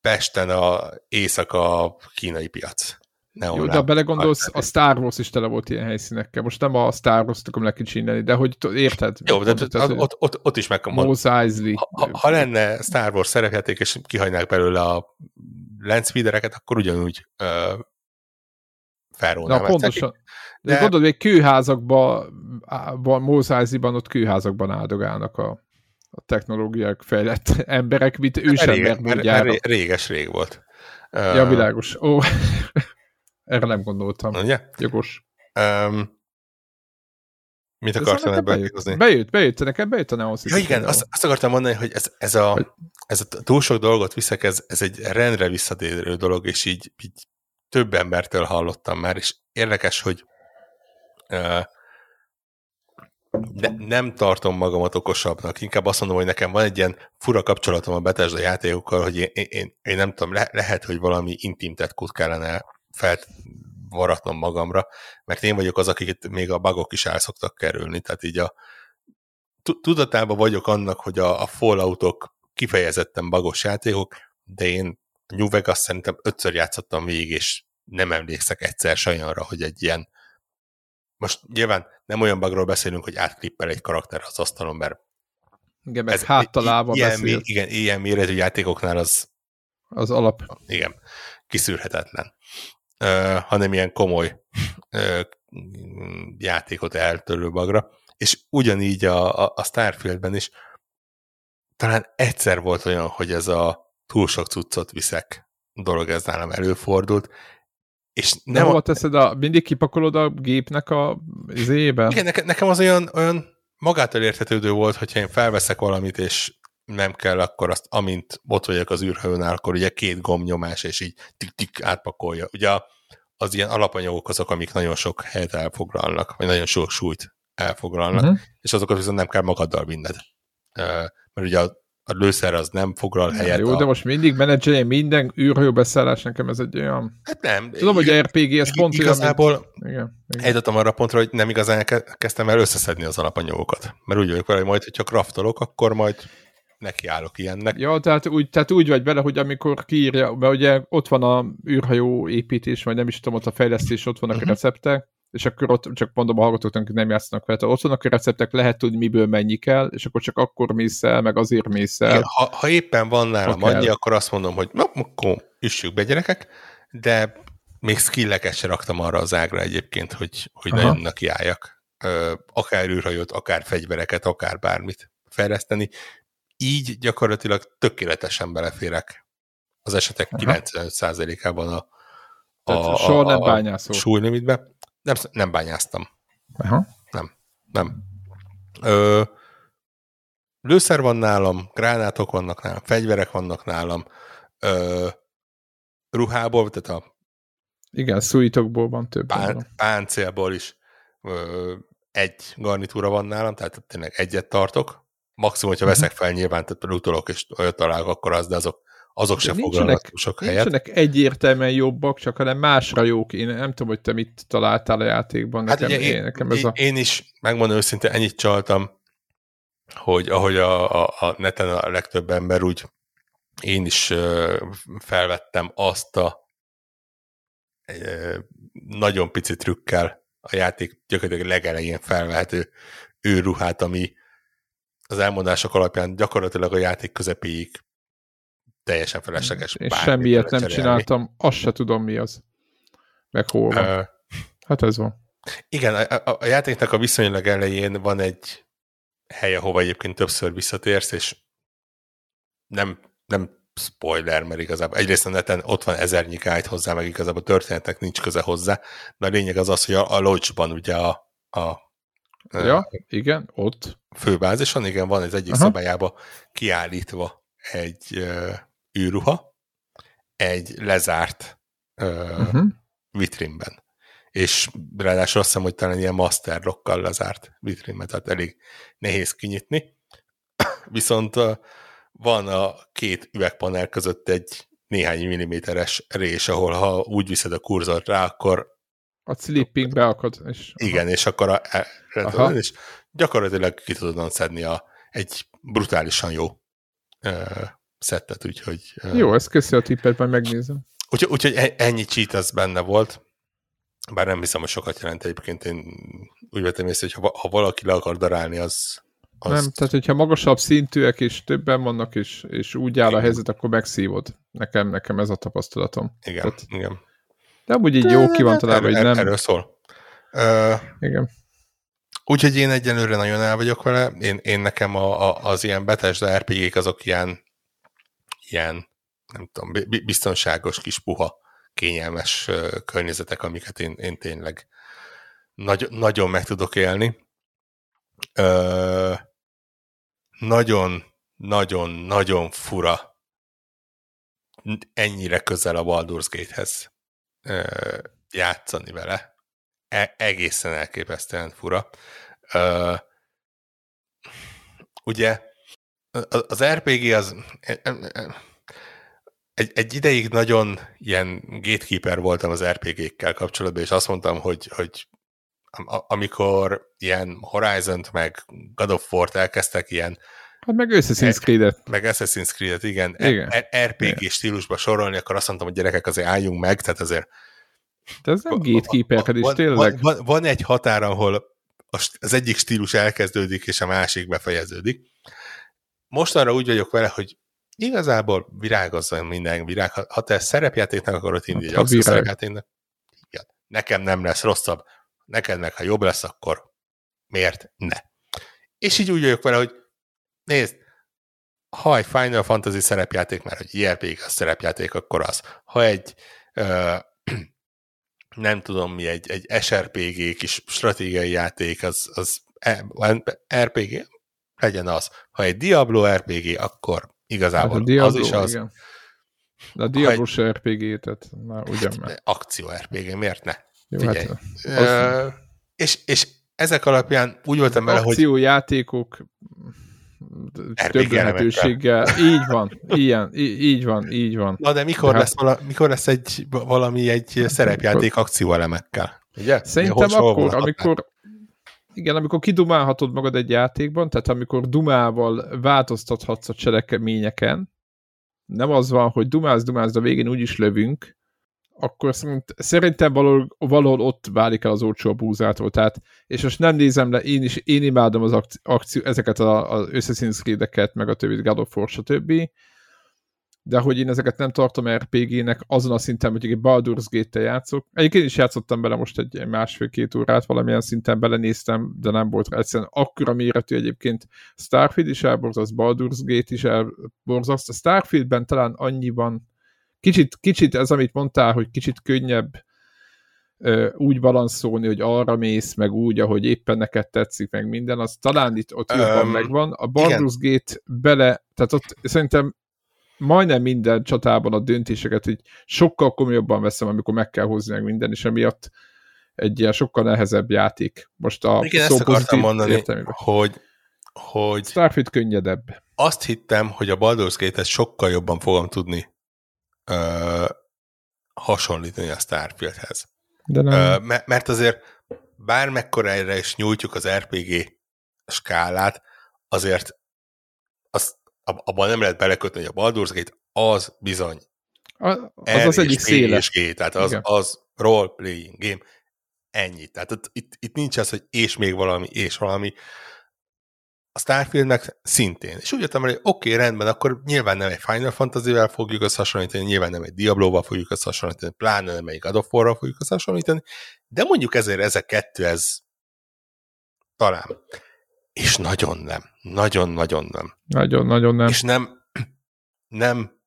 Pesten a éjszaka kínai piac. Neon Jó, de ha belegondolsz, a Star Wars is tele volt ilyen helyszínekkel. Most nem a Star Wars-t akarom lekicsinálni, de hogy érted? Jó, de ott, ott, ott, ott is meg Mos Eisley. Ha, ha, lenne Star Wars szerepjáték, és kihagynák belőle a landspeedereket, akkor ugyanúgy ö, felrónám. Na pontosan. De, de gondolod, hogy kőházakban, Mózáziban ott kőházakban áldogálnak a, a technológiák fejlett emberek, mint ősember módjára. Réges rég volt. Ja, világos. Ó, *laughs* erre nem gondoltam. Ugye? Jogos. Um, mit akartam ebben bejutozni? Bejött, bejött, nekem bejött a Neon Ja igen, azt, azt akartam mondani, hogy ez, ez, a, ez a túl sok dolgot viszek, ez, ez egy rendre visszatérő dolog, és így, így több embertől hallottam már, és érdekes, hogy uh, ne, nem tartom magamat okosabbnak, inkább azt mondom, hogy nekem van egy ilyen fura kapcsolatom a Bethesda játékokkal, hogy én, én, én nem tudom, le, lehet, hogy valami intim tetkút kellene felvaratnom magamra, mert én vagyok az, akiket még a bugok is el szoktak kerülni, tehát így a tudatában vagyok annak, hogy a, a Falloutok kifejezetten bagos játékok, de én New Vegas szerintem ötször játszottam végig, és nem emlékszek egyszer olyanra, hogy egy ilyen most nyilván nem olyan bugról beszélünk, hogy átklippel egy karakter az asztalon, mert igen, meg háttalában ilyen, mé, igen, ilyen méretű játékoknál az az alap. Igen, kiszűrhetetlen. Uh, hanem ilyen komoly uh, játékot eltörő bagra. És ugyanígy a, a, a Starfieldben is talán egyszer volt olyan, hogy ez a túl sok cuccot viszek dolog ez nálam előfordult, és nem hova teszed a, mindig kipakolod a gépnek a zébe? Igen, nekem, nekem az olyan, olyan magától értetődő volt, hogyha én felveszek valamit, és nem kell, akkor azt, amint ott vagyok az űrhajónál, akkor ugye két gombnyomás, és így tik-tik átpakolja. Ugye az ilyen alapanyagok azok, amik nagyon sok helyet elfoglalnak, vagy nagyon sok súlyt elfoglalnak, uh-huh. és azokat viszont nem kell magaddal vinned. Mert ugye a a lőszer az nem foglal helyet. Jó, a... de most mindig menedzselje minden űrhajó beszállás, nekem ez egy olyan... Hát nem. Tudom, hogy a RPG ez pont Igazából igen, igen. eljutottam arra pontra, hogy nem igazán kezdtem el összeszedni az alapanyagokat. Mert úgy vagyok vele, hogy majd, hogyha kraftolok, akkor majd nekiállok ilyennek. Ja, tehát úgy, tehát úgy vagy vele, hogy amikor kiírja, mert ugye ott van a űrhajó építés, vagy nem is tudom, ott a fejlesztés, ott vannak uh-huh. a receptek, és akkor ott csak mondom a hallgatóknak, hogy nem játszanak vele, ott vannak a receptek, lehet tudni, miből mennyi kell, és akkor csak akkor mész el, meg azért mész el. Igen, ha, ha éppen van nálam annyi, kell. akkor azt mondom, hogy na, akkor üssük be gyerekek, de még skilleket se raktam arra az ágra egyébként, hogy, hogy Aha. nagyon nekiálljak. Akár űrhajót, akár fegyvereket, akár bármit fejleszteni. Így gyakorlatilag tökéletesen beleférek az esetek 95%-ában a, a, a, nem a, a súlylimitbe. Nem, nem bányáztam. Aha. Nem, nem. Ö, lőszer van nálam, gránátok vannak nálam, fegyverek vannak nálam, ö, ruhából, tehát a igen, szújtokból van több. Pán, páncélból is ö, egy garnitúra van nálam, tehát tényleg egyet tartok. Maximum, hogyha uh-huh. veszek fel nyilván, tehát utolok és olyat találok, akkor az, de azok azok se foglalnak sok helyet. Nincsenek egyértelműen jobbak, csak hanem másra jók. Én nem tudom, hogy te mit találtál a játékban. Hát nekem, ugye én, nekem ez a... én is, megmondom őszintén, ennyit csaltam, hogy ahogy a, a, a neten a legtöbb ember úgy én is felvettem azt a nagyon pici trükkel a játék gyakorlatilag legelején felvehető őruhát, ami az elmondások alapján gyakorlatilag a játék közepéig teljesen felesleges. És semmiért nem cserélni. csináltam, azt se tudom mi az. Meg hol van. Uh, hát ez van. Igen, a, a, a játéknak a viszonylag elején van egy hely, ahova egyébként többször visszatérsz, és nem, nem spoiler, mert igazából egyrészt a neten ott van ezernyi guide hozzá, meg igazából a történetnek nincs köze hozzá, de a lényeg az az, hogy a, a Lodge-ban ugye a, a Ja, a, igen, ott. Főbázison, igen, van az egyik Aha. szabályába kiállítva egy űrruha egy lezárt uh, uh-huh. vitrínben. És ráadásul azt hiszem, hogy talán ilyen master lockkal lezárt vitrínben, tehát elég nehéz kinyitni. *coughs* Viszont van a két üvegpanel között egy néhány milliméteres rés, ahol ha úgy viszed a kurzort rá, akkor a sleeping beakad. És, igen, aha. és akkor a, e, és gyakorlatilag ki tudod szedni a, egy brutálisan jó szettet, úgyhogy... Jó, ezt köszi a tippet, majd megnézem. Úgyhogy, úgyhogy e- ennyi cheat az benne volt, bár nem hiszem, hogy sokat jelent egyébként, én úgy vettem észre, hogy ha, ha valaki le akar darálni, az, az... Nem, tehát hogyha magasabb szintűek és többen vannak, és, és úgy áll igen. a helyzet, akkor megszívod. Nekem, nekem ez a tapasztalatom. Igen, tehát... igen. De amúgy így jó ki van találva, hogy nem. Erről szól. Uh, Igen. Úgyhogy én egyenlőre nagyon el vagyok vele. Én, én nekem a, a, az ilyen Bethesda RPG-k azok ilyen, ilyen nem tudom, biztonságos kis puha, kényelmes környezetek, amiket én, én tényleg nagy, nagyon meg tudok élni. Ö, nagyon, nagyon, nagyon fura ennyire közel a Baldur's Gate-hez játszani vele. E- egészen elképesztően fura. Ö, ugye az RPG az e, e, egy, egy ideig nagyon ilyen gatekeeper voltam az RPG-kkel kapcsolatban, és azt mondtam, hogy, hogy amikor ilyen Horizon-t, meg God of War-t elkezdtek ilyen Hát meg Assassin's Creed-et. Meg Assassin's Creed-et, igen. igen. RPG igen. stílusba sorolni, akkor azt mondtam, hogy gyerekek, azért álljunk meg, tehát azért de ez nem gatekeeper is, tényleg. Van, van, van egy határ, ahol az egyik stílus elkezdődik, és a másik befejeződik. Mostanra úgy vagyok vele, hogy igazából virágozzon minden virág. Ha, ha te szerepjátéknak akarod hinni, hát, egy szerepjátéknak, igen. nekem nem lesz rosszabb, neked meg, ha jobb lesz, akkor miért ne? És így úgy vagyok vele, hogy nézd, ha egy Final Fantasy szerepjáték, mert hogy IRPG a szerepjáték, akkor az. Ha egy ö, *clears throat* nem tudom mi, egy, egy SRPG kis stratégiai játék, az, az RPG, legyen az. Ha egy Diablo RPG, akkor igazából hát Diablo, az is az. Igen. De a Diablo se RPG, tehát na, ugyan hát, Akció RPG, miért ne? Jó, Figyelj. Hát, az... és, és ezek alapján úgy voltam vele, hogy... Akciójátékok több lehetőséggel. Így van, ilyen, így van, így van. Na de mikor, de lesz, hát... vala, mikor lesz egy valami egy szerepjáték akcióelemekkel? Ugye? Szerintem akkor, amikor igen, amikor kidumálhatod magad egy játékban, tehát amikor dumával változtathatsz a cselekményeken, nem az van, hogy dumálsz, dumálsz, de végén úgyis lövünk, akkor szerint, szerintem valahol, valahol ott válik el az olcsó a búzától. Tehát, és most nem nézem le, én is én imádom az akció, ezeket az Assassin's Creed-eket, meg a többi God of War, stb de hogy én ezeket nem tartom RPG-nek azon a szinten, hogy egy Baldur's Gate-tel játszok. Egyébként is játszottam bele most egy másfél-két órát, valamilyen szinten belenéztem, de nem volt egyszerűen akkora méretű egyébként Starfield is elborzaszt, Baldur's Gate is elborzaszt. A Starfieldben talán annyiban, kicsit, kicsit ez, amit mondtál, hogy kicsit könnyebb úgy balanszolni, hogy arra mész, meg úgy, ahogy éppen neked tetszik, meg minden, az talán itt ott jobban um, megvan. A Baldur's. Gate bele, tehát ott szerintem majdnem minden csatában a döntéseket így sokkal komolyabban veszem, amikor meg kell hozni meg minden, és emiatt egy ilyen sokkal nehezebb játék. Most a Igen, szó ezt akartam mondani, értelmében. hogy, hogy Starfield könnyedebb. Azt hittem, hogy a Baldur's Gate-et sokkal jobban fogom tudni ö, hasonlítani a Starfieldhez. De nem. Ö, mert azért bármekkora erre is nyújtjuk az RPG skálát, azért azt abban nem lehet belekötni, hogy a Baldur's Gate az bizony a, az az egyik széle. G, tehát az, az role-playing game. Ennyi. Tehát itt, itt, itt nincs az, hogy és még valami, és valami. A Starfieldnek szintén. És úgy jöttem hogy oké, okay, rendben, akkor nyilván nem egy Final Fantasy-vel fogjuk összehasonlítani, nyilván nem egy Diablo-val fogjuk összehasonlítani, pláne nem egy God of War-ral fogjuk összehasonlítani, de mondjuk ezért ezek kettő, ez talán. És nagyon nem. Nagyon-nagyon nem. Nagyon-nagyon nem. És nem, nem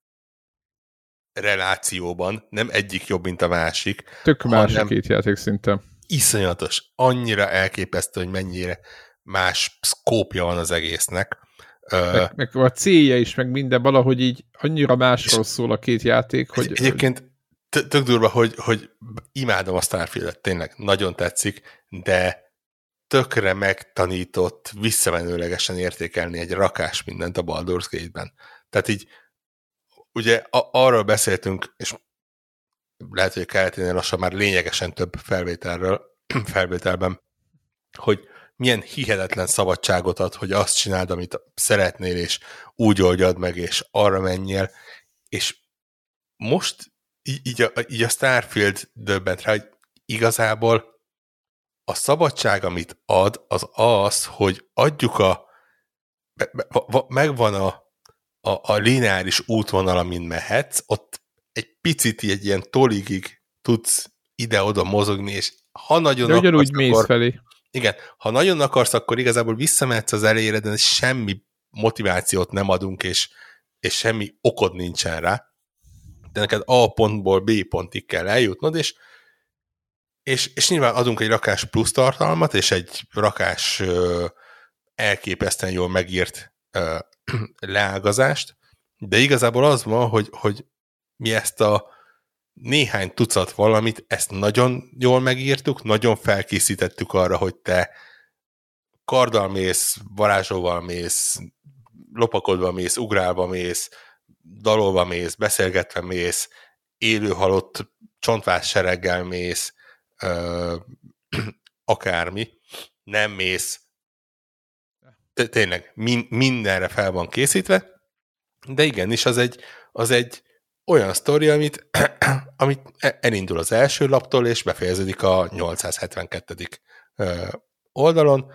relációban, nem egyik jobb, mint a másik. Tök másik két játék szinte. Iszonyatos. Annyira elképesztő, hogy mennyire más szkópja van az egésznek. Meg, meg a célja is, meg minden valahogy így annyira másról szól a két játék, hogy... Egyébként tök durva, hogy, hogy imádom a Starfield-et, tényleg nagyon tetszik, de tökre megtanított visszamenőlegesen értékelni egy rakás mindent a Baldur's Gate-ben. Tehát így, ugye a, arról beszéltünk, és lehet, hogy a keleténél lassan már lényegesen több felvételről, *clears throat* felvételben, hogy milyen hihetetlen szabadságot ad, hogy azt csináld, amit szeretnél, és úgy oldjad meg, és arra menjél, és most így, így, a, így a Starfield döbbent rá, hogy igazából a szabadság, amit ad, az az, hogy adjuk a megvan a, a, a lineáris útvonal, amin mehetsz, ott egy picit egy ilyen toligig tudsz ide-oda mozogni, és ha nagyon De akarsz, mész akkor, felé. igen, ha nagyon akarsz, akkor igazából visszamehetsz az elejére, de semmi motivációt nem adunk, és, és semmi okod nincsen rá. De neked A pontból B pontig kell eljutnod, és, és, és nyilván adunk egy rakás plusz tartalmat, és egy rakás ö, elképesztően jól megírt ö, *clears throat* leágazást, de igazából az van, hogy, hogy mi ezt a néhány tucat valamit, ezt nagyon jól megírtuk, nagyon felkészítettük arra, hogy te karddal mész, varázsolval mész, lopakodva mész, ugrálva mész, dalolva mész, beszélgetve mész, élő halott csontvás sereggel mész, akármi, nem mész. Tényleg, min, mindenre fel van készítve, de igenis, az egy, az egy olyan sztori, amit, *clears throat* amit e, elindul az első laptól, és befejeződik a 872. oldalon.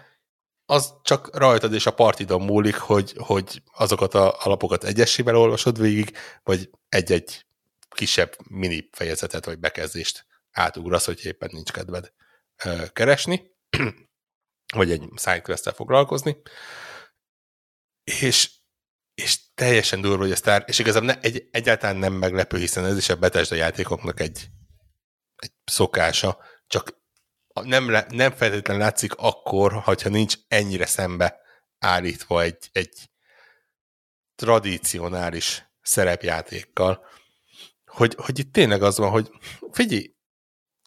Az csak rajtad és a partidon múlik, hogy, hogy azokat a alapokat egyesével olvasod végig, vagy egy-egy kisebb mini fejezetet vagy bekezdést átugrasz, hogy éppen nincs kedved keresni, *clears throat* vagy egy sidequest foglalkozni. És és teljesen durva, hogy ezt ár, és igazából ne, egy, egyáltalán nem meglepő, hiszen ez is a Bethesda játékoknak egy, egy szokása, csak nem, nem feltétlenül látszik akkor, hogyha nincs ennyire szembe állítva egy, egy tradicionális szerepjátékkal, hogy, hogy itt tényleg az van, hogy figyelj,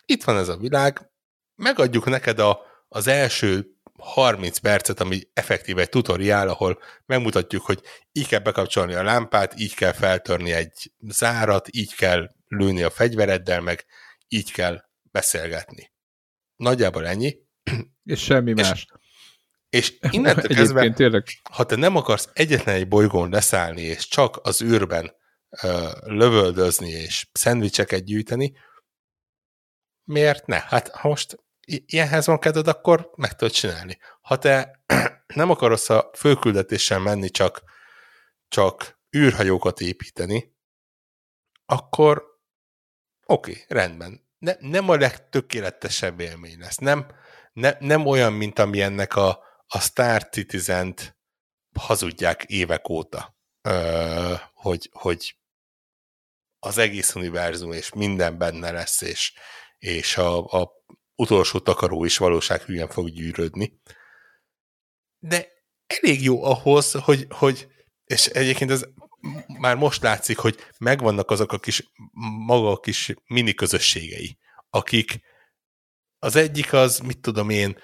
itt van ez a világ, megadjuk neked a, az első 30 percet, ami effektíve egy tutoriál, ahol megmutatjuk, hogy így kell bekapcsolni a lámpát, így kell feltörni egy zárat, így kell lőni a fegyvereddel, meg így kell beszélgetni. Nagyjából ennyi. És semmi és, más. És innentől kezdve, tényleg. ha te nem akarsz egyetlen egy bolygón leszállni, és csak az űrben uh, lövöldözni, és szendvicseket gyűjteni, miért ne? Hát most ilyenhez van kedved, akkor meg tudod csinálni. Ha te *clears throat* nem akarsz a főküldetéssel menni, csak, csak űrhajókat építeni, akkor oké, okay, rendben. Ne, nem a legtökéletesebb élmény lesz. Nem, ne, nem olyan, mint ami ennek a, a Star Citizen-t hazudják évek óta, ö, hogy, hogy az egész univerzum és minden benne lesz, és, és a, a utolsó takaró is valósághűen fog gyűrődni. De elég jó ahhoz, hogy, hogy és egyébként ez már most látszik, hogy megvannak azok a kis, maga a kis mini közösségei, akik az egyik az, mit tudom én,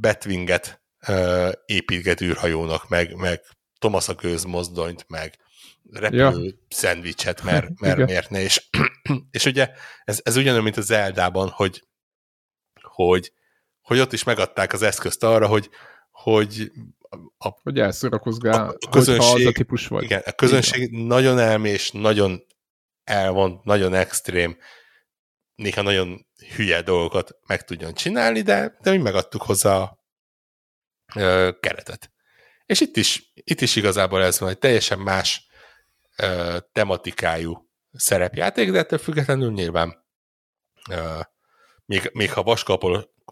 Betwinget építget űrhajónak, meg, meg Thomas a közmozdonyt, meg repülő ja. szendvicset, mert, mert miért ne, és, és ugye ez, ez ugyanúgy, mint az Eldában, hogy hogy, hogy ott is megadták az eszközt arra, hogy, hogy a, hogy elszórakozgál, a közönség, az a típus vagy. Igen, a közönség igen. nagyon elmés, nagyon elvont, nagyon extrém, néha nagyon hülye dolgokat meg tudjon csinálni, de, de mi megadtuk hozzá a ö, keretet. És itt is, itt is igazából ez van, egy teljesen más ö, tematikájú szerepjáték, de ettől függetlenül nyilván még, még ha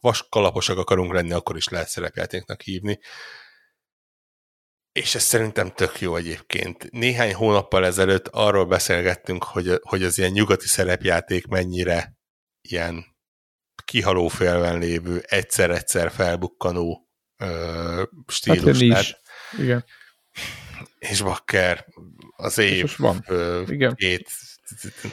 vaskalaposak akarunk lenni, akkor is lehet szerepjátéknak hívni. És ez szerintem tök jó egyébként. Néhány hónappal ezelőtt arról beszélgettünk, hogy, hogy az ilyen nyugati szerepjáték mennyire ilyen kihaló félven lévő, egyszer-egyszer felbukkanó ö, stílus. Hát, is. Igen. És bakker, az év Igen. két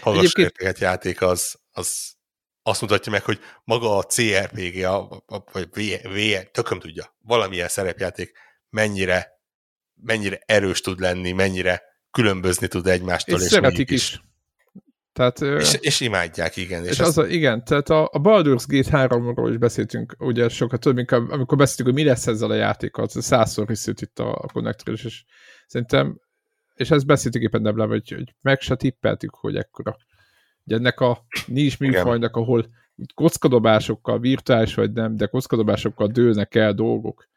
magas játék az, az azt mutatja meg, hogy maga a CRPG, a, a, vagy VR, tököm tudja, valamilyen szerepjáték mennyire, mennyire erős tud lenni, mennyire különbözni tud egymástól. És, és szeretik is. is. Tehát, és, és imádják, igen. És, és az, a, igen, tehát a, a Baldur's Gate 3-ról is beszéltünk, ugye sokat több, amikor, amikor beszéltünk, hogy mi lesz ezzel a játékkal, százszor hiszült itt a, a Connector, és szerintem, és ezt beszéltük éppen nem hogy, hogy meg se tippeltük, hogy ekkora. Ugye ennek a nincs műfajnak, ahol kockadobásokkal, virtuális vagy nem, de kockadobásokkal dőlnek el dolgok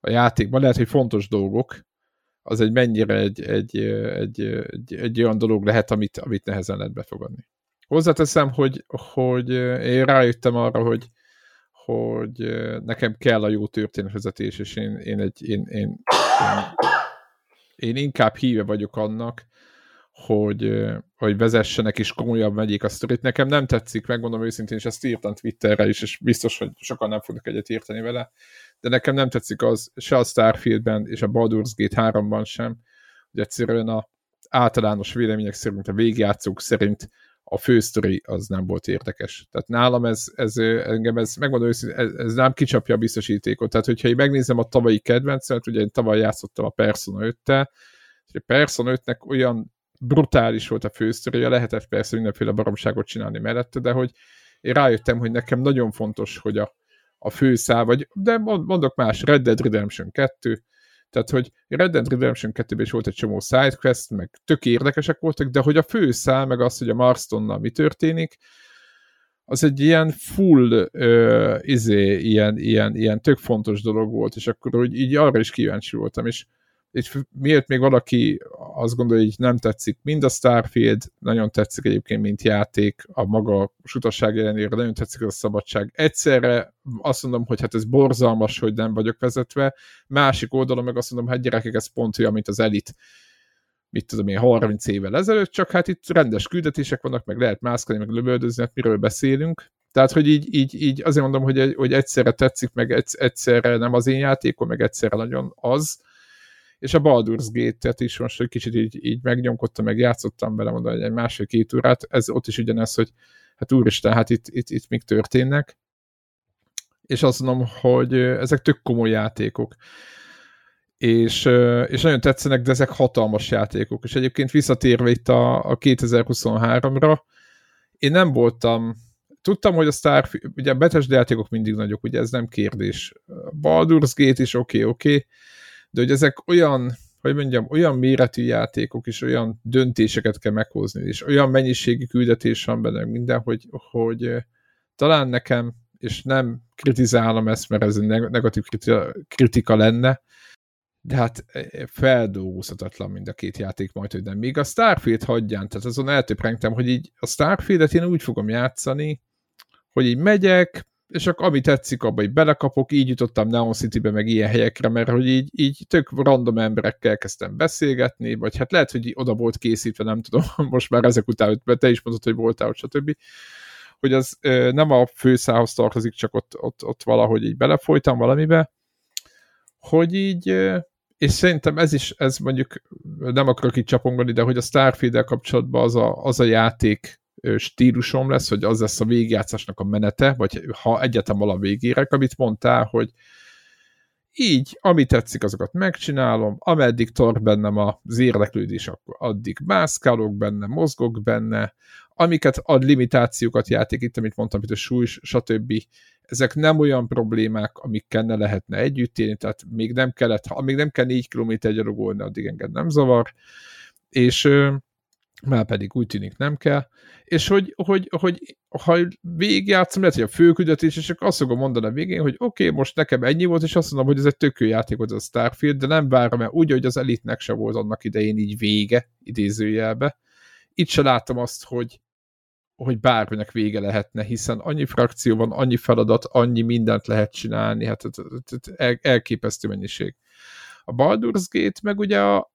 a játékban, lehet, hogy fontos dolgok, az egy mennyire egy, egy, egy, egy, egy olyan dolog lehet, amit, amit nehezen lehet befogadni. Hozzáteszem, hogy, hogy én rájöttem arra, hogy, hogy nekem kell a jó történetvezetés, és én, én, egy, én, én, én, én inkább híve vagyok annak, hogy, hogy vezessenek és komolyabb megyék a sztorit. Nekem nem tetszik, megmondom őszintén, és ezt írtam Twitterre is, és biztos, hogy sokan nem fognak egyet írtani vele, de nekem nem tetszik az se a Starfieldben és a Baldur's Gate 3-ban sem, hogy egyszerűen a általános vélemények szerint, a végjátszók szerint a fősztori az nem volt érdekes. Tehát nálam ez, ez engem ez, megmondom őszintén, ez, ez nem kicsapja a biztosítékot. Tehát, hogyha én megnézem a tavalyi kedvencet, ugye én tavaly játszottam a Persona 5-tel, és a Persona 5-nek olyan brutális volt a fősztoria, lehetett persze mindenféle baromságot csinálni mellette, de hogy én rájöttem, hogy nekem nagyon fontos, hogy a, a főszál, vagy, de mondok más, Red Dead Redemption 2, tehát, hogy Red Dead Redemption 2-ben is volt egy csomó sidequest, meg tök érdekesek voltak, de hogy a főszál, meg az, hogy a Marstonnal mi történik, az egy ilyen full, uh, izé, ilyen, ilyen, ilyen tök fontos dolog volt, és akkor úgy így arra is kíváncsi voltam, és és miért még valaki azt gondolja, hogy nem tetszik mind a Starfield, nagyon tetszik egyébként, mint játék, a maga sutasság ellenére nagyon tetszik az a szabadság. Egyszerre azt mondom, hogy hát ez borzalmas, hogy nem vagyok vezetve, másik oldalon meg azt mondom, hát gyerekek, ez pont olyan, mint az elit mit tudom én, 30 évvel ezelőtt, csak hát itt rendes küldetések vannak, meg lehet mászkálni, meg lövöldözni, hát miről beszélünk. Tehát, hogy így, így, így azért mondom, hogy, hogy egyszerre tetszik, meg egyszerre nem az én játékom, meg egyszerre nagyon az, és a Baldur's Gate-et is most egy kicsit így, így megnyomkodtam, meg játszottam bele, mondani egy másfél-két órát, ez ott is ugyanez, hogy hát úristen, hát itt, itt, itt még történnek, és azt mondom, hogy ezek tök komoly játékok, és, és nagyon tetszenek, de ezek hatalmas játékok, és egyébként visszatérve itt a, a 2023-ra, én nem voltam, tudtam, hogy a Starfield, ugye a Bethesda játékok mindig nagyok, ugye ez nem kérdés. Baldur's Gate is oké, okay, oké, okay, de hogy ezek olyan, hogy mondjam, olyan méretű játékok, és olyan döntéseket kell meghozni, és olyan mennyiségi küldetés van benne minden, hogy, hogy talán nekem, és nem kritizálom ezt, mert ez egy negatív kritika, kritika lenne, de hát feldolgozhatatlan mind a két játék majd, hogy nem. Még a Starfield hagyján, tehát azon eltöprengtem, hogy így a Starfield-et én úgy fogom játszani, hogy így megyek, és akkor ami tetszik, abba így belekapok, így jutottam Neon City-be, meg ilyen helyekre, mert hogy így, így tök random emberekkel kezdtem beszélgetni, vagy hát lehet, hogy oda volt készítve, nem tudom, *laughs* most már ezek után, te is mondod, hogy voltál stb. Hogy az nem a főszához tartozik, csak ott, ott, ott valahogy így belefolytam valamibe, hogy így, és szerintem ez is, ez mondjuk nem akarok itt csapongani, de hogy a starfield kapcsolatban az a, az a játék stílusom lesz, hogy az lesz a végjátszásnak a menete, vagy ha egyetem vala végérek, amit mondtál, hogy így, ami tetszik, azokat megcsinálom, ameddig tart bennem az érdeklődés, akkor addig mászkálok benne, mozgok benne, amiket ad limitációkat játék, itt, amit mondtam, itt a súly, stb. Ezek nem olyan problémák, amikkel ne lehetne együtt élni, tehát még nem kellett, ha még nem kell 4 km gyalogolni, addig enged nem zavar, és már pedig úgy tűnik nem kell, és hogy, hogy, hogy ha végigjátszom, lehet, hogy a főküldetés, és csak azt fogom mondani a végén, hogy oké, okay, most nekem ennyi volt, és azt mondom, hogy ez egy tök játék volt a Starfield, de nem várom el úgy, hogy az elitnek se volt annak idején így vége, idézőjelbe. Itt se látom azt, hogy, hogy bárminek vége lehetne, hiszen annyi frakció van, annyi feladat, annyi mindent lehet csinálni, hát el, elképesztő mennyiség. A Baldur's Gate meg ugye a,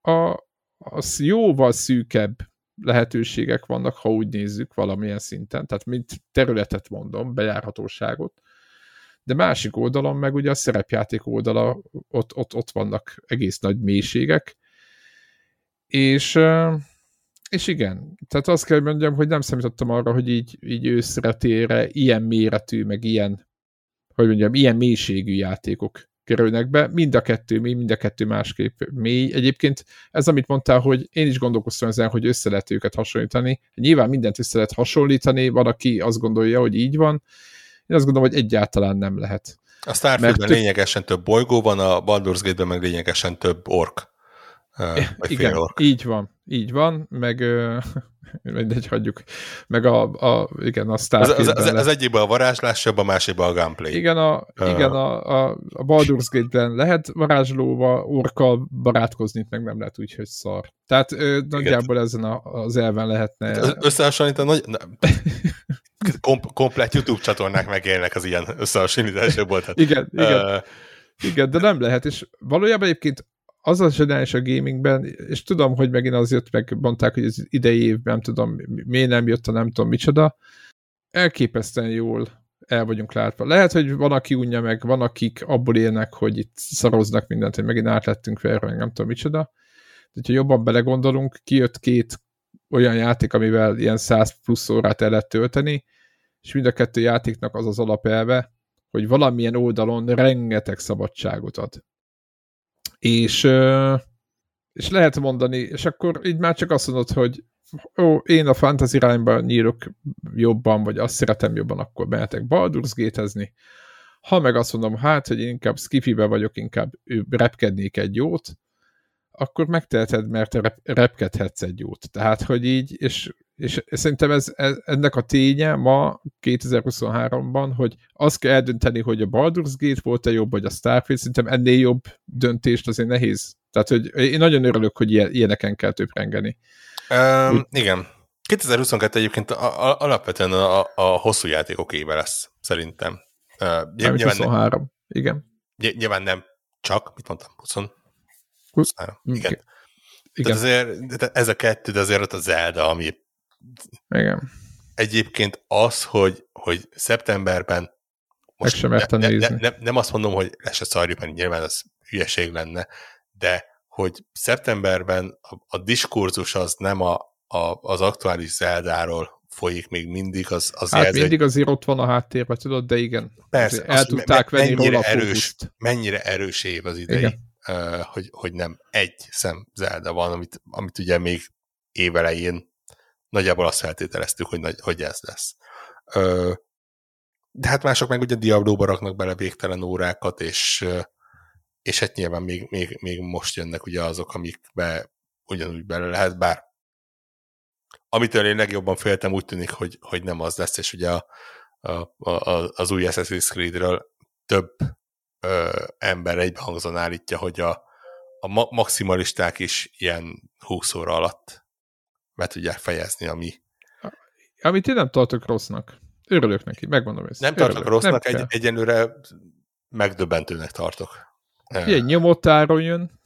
a, az jóval szűkebb lehetőségek vannak, ha úgy nézzük valamilyen szinten, tehát mint területet mondom, bejárhatóságot, de másik oldalon meg ugye a szerepjáték oldala, ott, ott, ott vannak egész nagy mélységek, és, és igen, tehát azt kell mondjam, hogy nem számítottam arra, hogy így, így őszre tére ilyen méretű, meg ilyen, hogy mondjam, ilyen mélységű játékok kerülnek be, mind a kettő mély, mind a kettő másképp mély. Egyébként ez, amit mondtál, hogy én is gondolkoztam ezen, hogy össze lehet őket hasonlítani. Nyilván mindent össze lehet hasonlítani, van, aki azt gondolja, hogy így van. Én azt gondolom, hogy egyáltalán nem lehet. A Starfieldben lényegesen több bolygó van, a Baldur's Gate-ben meg lényegesen több ork. Vagy Igen, ork. így van, így van, meg *laughs* mindegy, hagyjuk. Meg a, a igen, a Starfield az, az, az, az egyikben a varázslás, a másikban a gunplay. Igen, a, uh. igen, a, a, a Baldur's Gate-ben lehet varázslóval, orkkal barátkozni, meg nem lehet úgy, hogy szar. Tehát ö, nagyjából igen. ezen a, az elven lehetne... Összehasonlítani, nagy... Kom komplet YouTube csatornák megélnek az ilyen összehasonlításokból. Tehát, igen, igen. Uh, igen, de nem lehet, és valójában egyébként az a zseniális a gamingben, és tudom, hogy megint az jött, meg mondták, hogy az idei évben, nem tudom, miért nem jött a nem tudom micsoda, elképesztően jól el vagyunk látva. Lehet, hogy van, aki unja meg, van, akik abból élnek, hogy itt szaroznak mindent, hogy megint átlettünk fel, nem tudom micsoda. De ha jobban belegondolunk, kijött két olyan játék, amivel ilyen 100 plusz órát el lehet tölteni, és mind a kettő játéknak az az alapelve, hogy valamilyen oldalon rengeteg szabadságot ad. És, és lehet mondani, és akkor így már csak azt mondod, hogy ó, én a fantasy irányba nyírok jobban, vagy azt szeretem jobban, akkor mehetek Baldur's Gate-ezni. Ha meg azt mondom, hát, hogy inkább skifibe vagyok, inkább repkednék egy jót, akkor megteheted, mert rep, repkedhetsz egy jót. Tehát, hogy így, és és szerintem ez, ez, ennek a ténye ma 2023-ban, hogy azt kell eldönteni, hogy a Baldur's Gate volt-e jobb, vagy a Starfield, szerintem ennél jobb döntést azért nehéz. Tehát, hogy én nagyon örülök, hogy ilyeneken kell töprengeni. Um, Úgy... Igen. 2022 egyébként a, a, alapvetően a, a hosszú játékok éve lesz, szerintem. Uh, nyilván 23, nem, igen. Nyilván nem csak, mit mondtam, 20, 23, igen. igen. Igen. Tehát azért, ez a kettő, de azért ott a Zelda, ami igen. Egyébként az, hogy, hogy szeptemberben most sem ne, ne, ne, ne, nem azt mondom, hogy le se szarjuk, mert nyilván az hülyeség lenne, de hogy szeptemberben a, a diskurzus az nem a, a, az aktuális Zeldáról folyik még mindig, az, az hát jelző, mindig azért ott van a háttérben, tudod, de igen. Persze, el tudták venni mennyire erős, mennyire erős év az idei, uh, hogy, hogy nem egy szem Zelda van, amit, amit ugye még évelején nagyjából azt feltételeztük, hogy, nagy, hogy ez lesz. Ö, de hát mások meg ugye Diablo-ba raknak bele végtelen órákat, és, és hát nyilván még, még, még most jönnek ugye azok, amikbe ugyanúgy bele lehet, bár amitől én legjobban féltem, úgy tűnik, hogy, hogy nem az lesz, és ugye a, a, a, az új Assassin's Creed-ről több ö, ember egybehangzóan állítja, hogy a, a maximalisták is ilyen 20 óra alatt be tudják fejezni, ami... Amit én nem tartok rossznak. Örülök neki, megmondom ezt. Nem tartok Örülök. rossznak, nem egy, egyenlőre megdöbbentőnek tartok. Ilyen nyomottáron jön,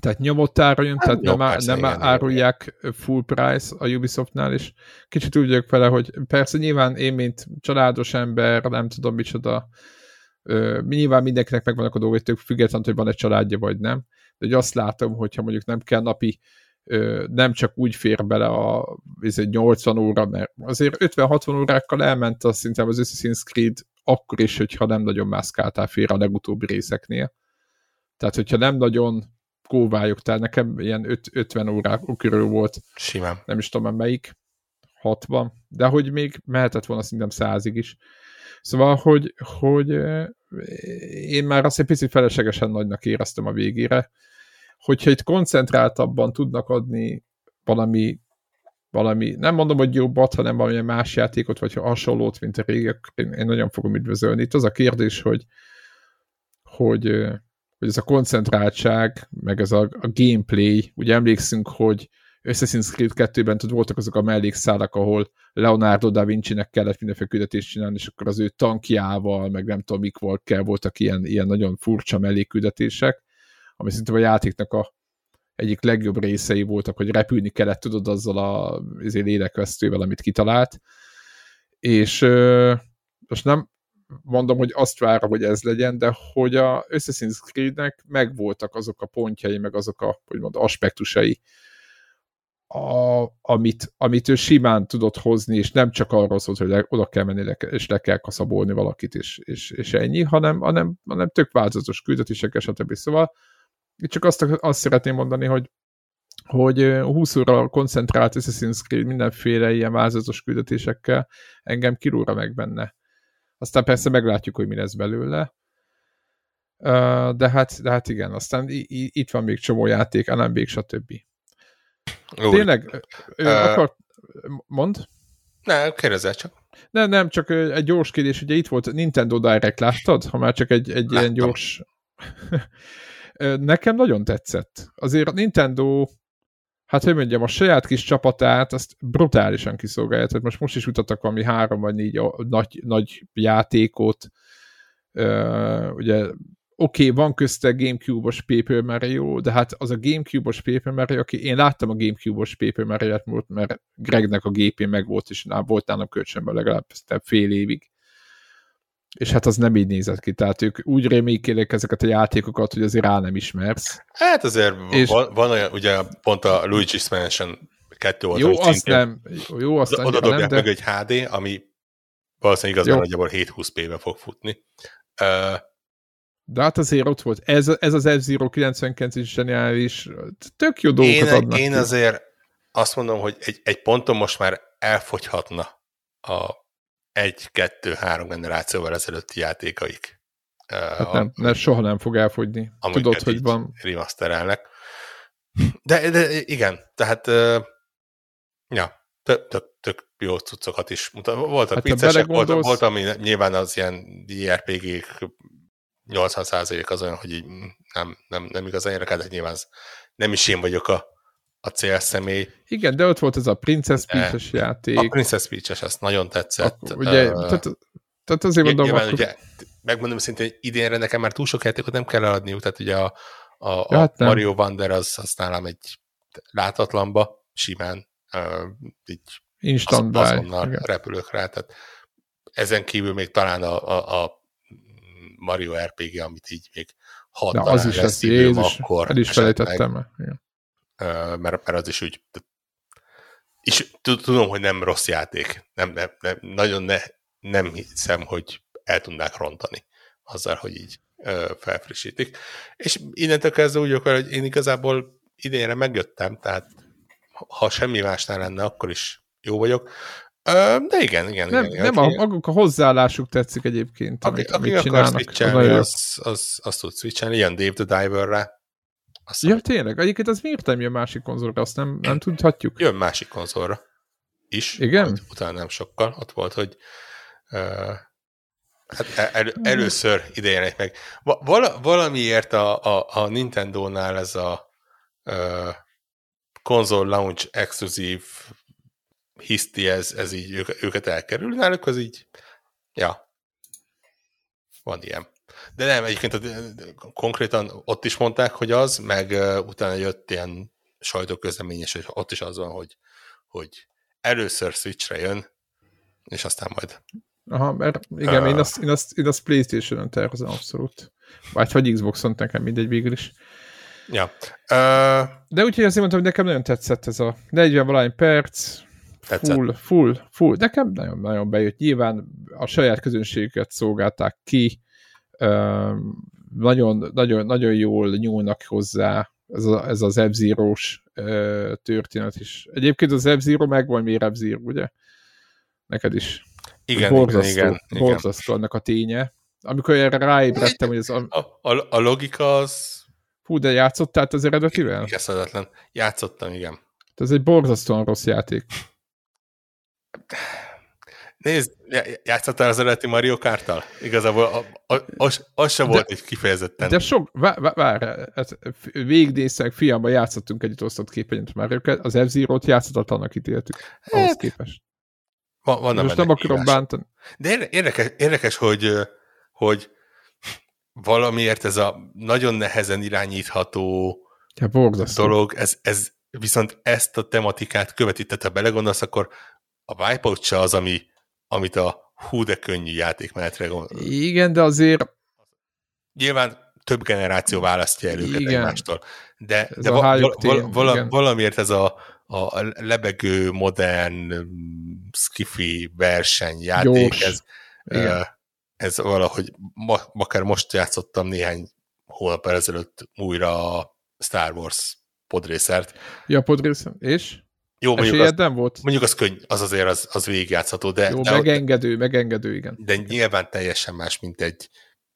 tehát nyomottára jön, hát tehát jó, nem, persze, nem igen, árulják igen. full price a Ubisoftnál, és kicsit úgy vagyok vele, hogy persze nyilván én, mint családos ember, nem tudom micsoda, ö, nyilván mindenkinek megvannak a dolgok, függetlenül, hogy van egy családja, vagy nem, de hogy azt látom, hogyha mondjuk nem kell napi nem csak úgy fér bele a 80 óra, mert azért 50-60 órákkal elment az szinte az Assassin's Creed akkor is, hogyha nem nagyon mászkáltál fér a legutóbbi részeknél. Tehát, hogyha nem nagyon kóvályok, tehát nekem ilyen 5, 50 órák körül volt. Simán. Nem is tudom, melyik. 60. De hogy még mehetett volna szerintem százig is. Szóval, hogy, hogy én már azt egy picit feleslegesen nagynak éreztem a végére, hogyha itt koncentráltabban tudnak adni valami, valami nem mondom, hogy jobbat, hanem valami más játékot, vagy hasonlót, mint a régi, én, én nagyon fogom üdvözölni. Itt az a kérdés, hogy, hogy, hogy ez a koncentráltság, meg ez a, a gameplay, ugye emlékszünk, hogy Assassin's Creed 2-ben tud, voltak azok a mellékszálak, ahol Leonardo da Vinci-nek kellett mindenféle küldetést csinálni, és akkor az ő tankjával, meg nem tudom mik volt, kell, voltak ilyen, ilyen nagyon furcsa mellékküldetések, ami szerintem a játéknak a egyik legjobb részei voltak, hogy repülni kellett, tudod, azzal a ezért lélekvesztővel, amit kitalált. És most nem mondom, hogy azt várom, hogy ez legyen, de hogy a Assassin's Creed-nek megvoltak azok a pontjai, meg azok a mond, aspektusai, a, amit, amit ő simán tudott hozni, és nem csak arról szólt, hogy le, oda kell menni, le, és le kell kaszabolni valakit, és, és, és ennyi, hanem, hanem, hanem tök változatos küldetések, stb. Szóval csak azt, azt szeretném mondani, hogy hogy 20 óra koncentrált Assassin's Creed mindenféle ilyen változatos küldetésekkel engem kirúra meg benne. Aztán persze meglátjuk, hogy mi lesz belőle. De hát, de hát igen, aztán itt van még csomó játék, Bake, stb. Jó. Tényleg, uh, akar... mond? Nem, kérdezel csak. Nem, nem, csak egy gyors kérdés, ugye itt volt Nintendo Direct, láttad? Ha már csak egy, egy ilyen gyors... *laughs* Nekem nagyon tetszett. Azért a Nintendo, hát hogy mondjam, a saját kis csapatát, azt brutálisan kiszolgálja. Tehát most most is mutattak valami három vagy négy nagy, nagy játékot. Ugye oké, okay, van közte Gamecube-os Paper Mario, de hát az a Gamecube-os Paper Mario, aki én láttam a Gamecube-os Paper Mario-t, mert Gregnek a gépén meg volt, és volt nálam kölcsönben legalább fél évig. És hát az nem így nézett ki, tehát ők úgy remékelik ezeket a játékokat, hogy azért rá nem ismersz. Hát azért és... van, van olyan, ugye pont a Luigi's Mansion 2 volt. Jó, azt nem. Jó, azt oda dobják nem, de... meg egy HD, ami valószínűleg igazán nagyjából 720p-be fog futni. Uh, de hát azért ott volt. Ez, ez az F-Zero 99 is zseniális. Tök jó dolgokat én, adnak Én ki. azért azt mondom, hogy egy, egy ponton most már elfogyhatna a egy, kettő, három generációval ezelőtti játékaik. Hát nem, nem, soha nem fog elfogyni. Tudod, hogy van. Remasterelnek. De, de igen, tehát ja, tök, tök, tök jó cuccokat is mutat. Voltak hát viccesek, volt, volt, ami nyilván az ilyen JRPG-k 80% az olyan, hogy így nem, nem, nem igazán érdekel, de nyilván nem is én vagyok a, a célszemély. Igen, de ott volt ez a Princess Peach-es játék. A Princess Peach-es, azt nagyon tetszett. Akkor, ugye, uh, tehát, tehát azért mondom, nyilván, akkor... ugye, megmondom szintén, hogy idénre nekem már túl sok játékot nem kell eladniuk, tehát ugye a, a, ja, hát a Mario Wonder az, az nálam egy látatlanba, simán, uh, így Instant az, azonnal igen. repülök rá, tehát ezen kívül még talán a, a, a Mario RPG, amit így még hat Na, az is lesz időm, Jézus, akkor el is felejtettem. Meg, mert, mert az is úgy és tudom, hogy nem rossz játék. Nem, nem, nem, nagyon ne, nem hiszem, hogy el tudnák rontani azzal, hogy így ö, felfrissítik. És innentől kezdve úgy akkor, hogy én igazából idénre megjöttem, tehát ha semmi másnál lenne, akkor is jó vagyok. De igen, igen. Nem, igen, nem a, maguk a hozzáállásuk tetszik egyébként, amit, aki, amit akar switchelni, az, az, az tud switchelni, ilyen Dave the Diver-re. Azt ja, tényleg? Egyébként az miért nem jön másik konzolra? Azt nem, nem tudhatjuk. Jön másik konzolra is. Igen? Majd, utána nem sokkal. Ott volt, hogy uh, hát el, el, először idejének meg. Val, valamiért a, a, a Nintendo-nál ez a uh, konzol launch exkluzív hiszti ez, ez így őket elkerül, náluk az így, ja, van ilyen. De nem, egyébként konkrétan ott is mondták, hogy az, meg utána jött ilyen sajtóközleményes, hogy ott is az van, hogy, hogy először Switchre jön, és aztán majd. Aha, mert igen, uh, én, azt, én, azt, én azt Playstation-on tervezem abszolút. Vagy vagy Xbox-on, nekem mindegy végül is. Ja. Uh, De úgyhogy azért mondtam, hogy nekem nagyon tetszett ez a 40 valány perc, Tetszett. Full, full, full. Nekem nagyon-nagyon bejött. Nyilván a saját közönségüket szolgálták ki, nagyon, nagyon, nagyon jól nyúlnak hozzá ez, a, ez az f történet is. Egyébként az F-Zero megvan, miért f ugye? Neked is. Igen, borzasztó, igen, igen. Borzasztó ennek a ténye. Amikor erre ráébredtem, hogy ez a... A, a, a logika az... Hú, de játszottál az eredetivel? Eszedetlen. Játszottam, igen. Ez egy borzasztóan rossz játék. Nézd, játszottál az eredeti Mario Kart-tal? Igazából a, a, az, az sem volt egy kifejezetten. De sok, várj, vár, hát végignéztek, fiamban játszottunk együtt osztott képenyet Mario Kart, az F-Zero-t játszatlannak ítéltük hát, ahhoz képest. Van, van Most nem akarom bántani. De érdekes, érdekes hogy, hogy valamiért ez a nagyon nehezen irányítható ja, dolog, ez, ez viszont ezt a tematikát követi, tehát ha belegondolsz, akkor a Wipeout se az, ami, amit a hú de könnyű játékmenetre gondol. Igen, de azért... Nyilván több generáció választja el őket igen. egymástól. De, de a val, val, val, valamiért ez a, a lebegő, modern, skifi versenyjáték, ez, uh, ez valahogy ma, akár most játszottam néhány hónap ezelőtt újra a Star Wars podrészert. Ja, podrészert, és? Jó, mondjuk az, nem volt. Mondjuk az könny, az azért az, az végigjátszható, de... Jó, de, megengedő, megengedő, igen. De nyilván teljesen más, mint egy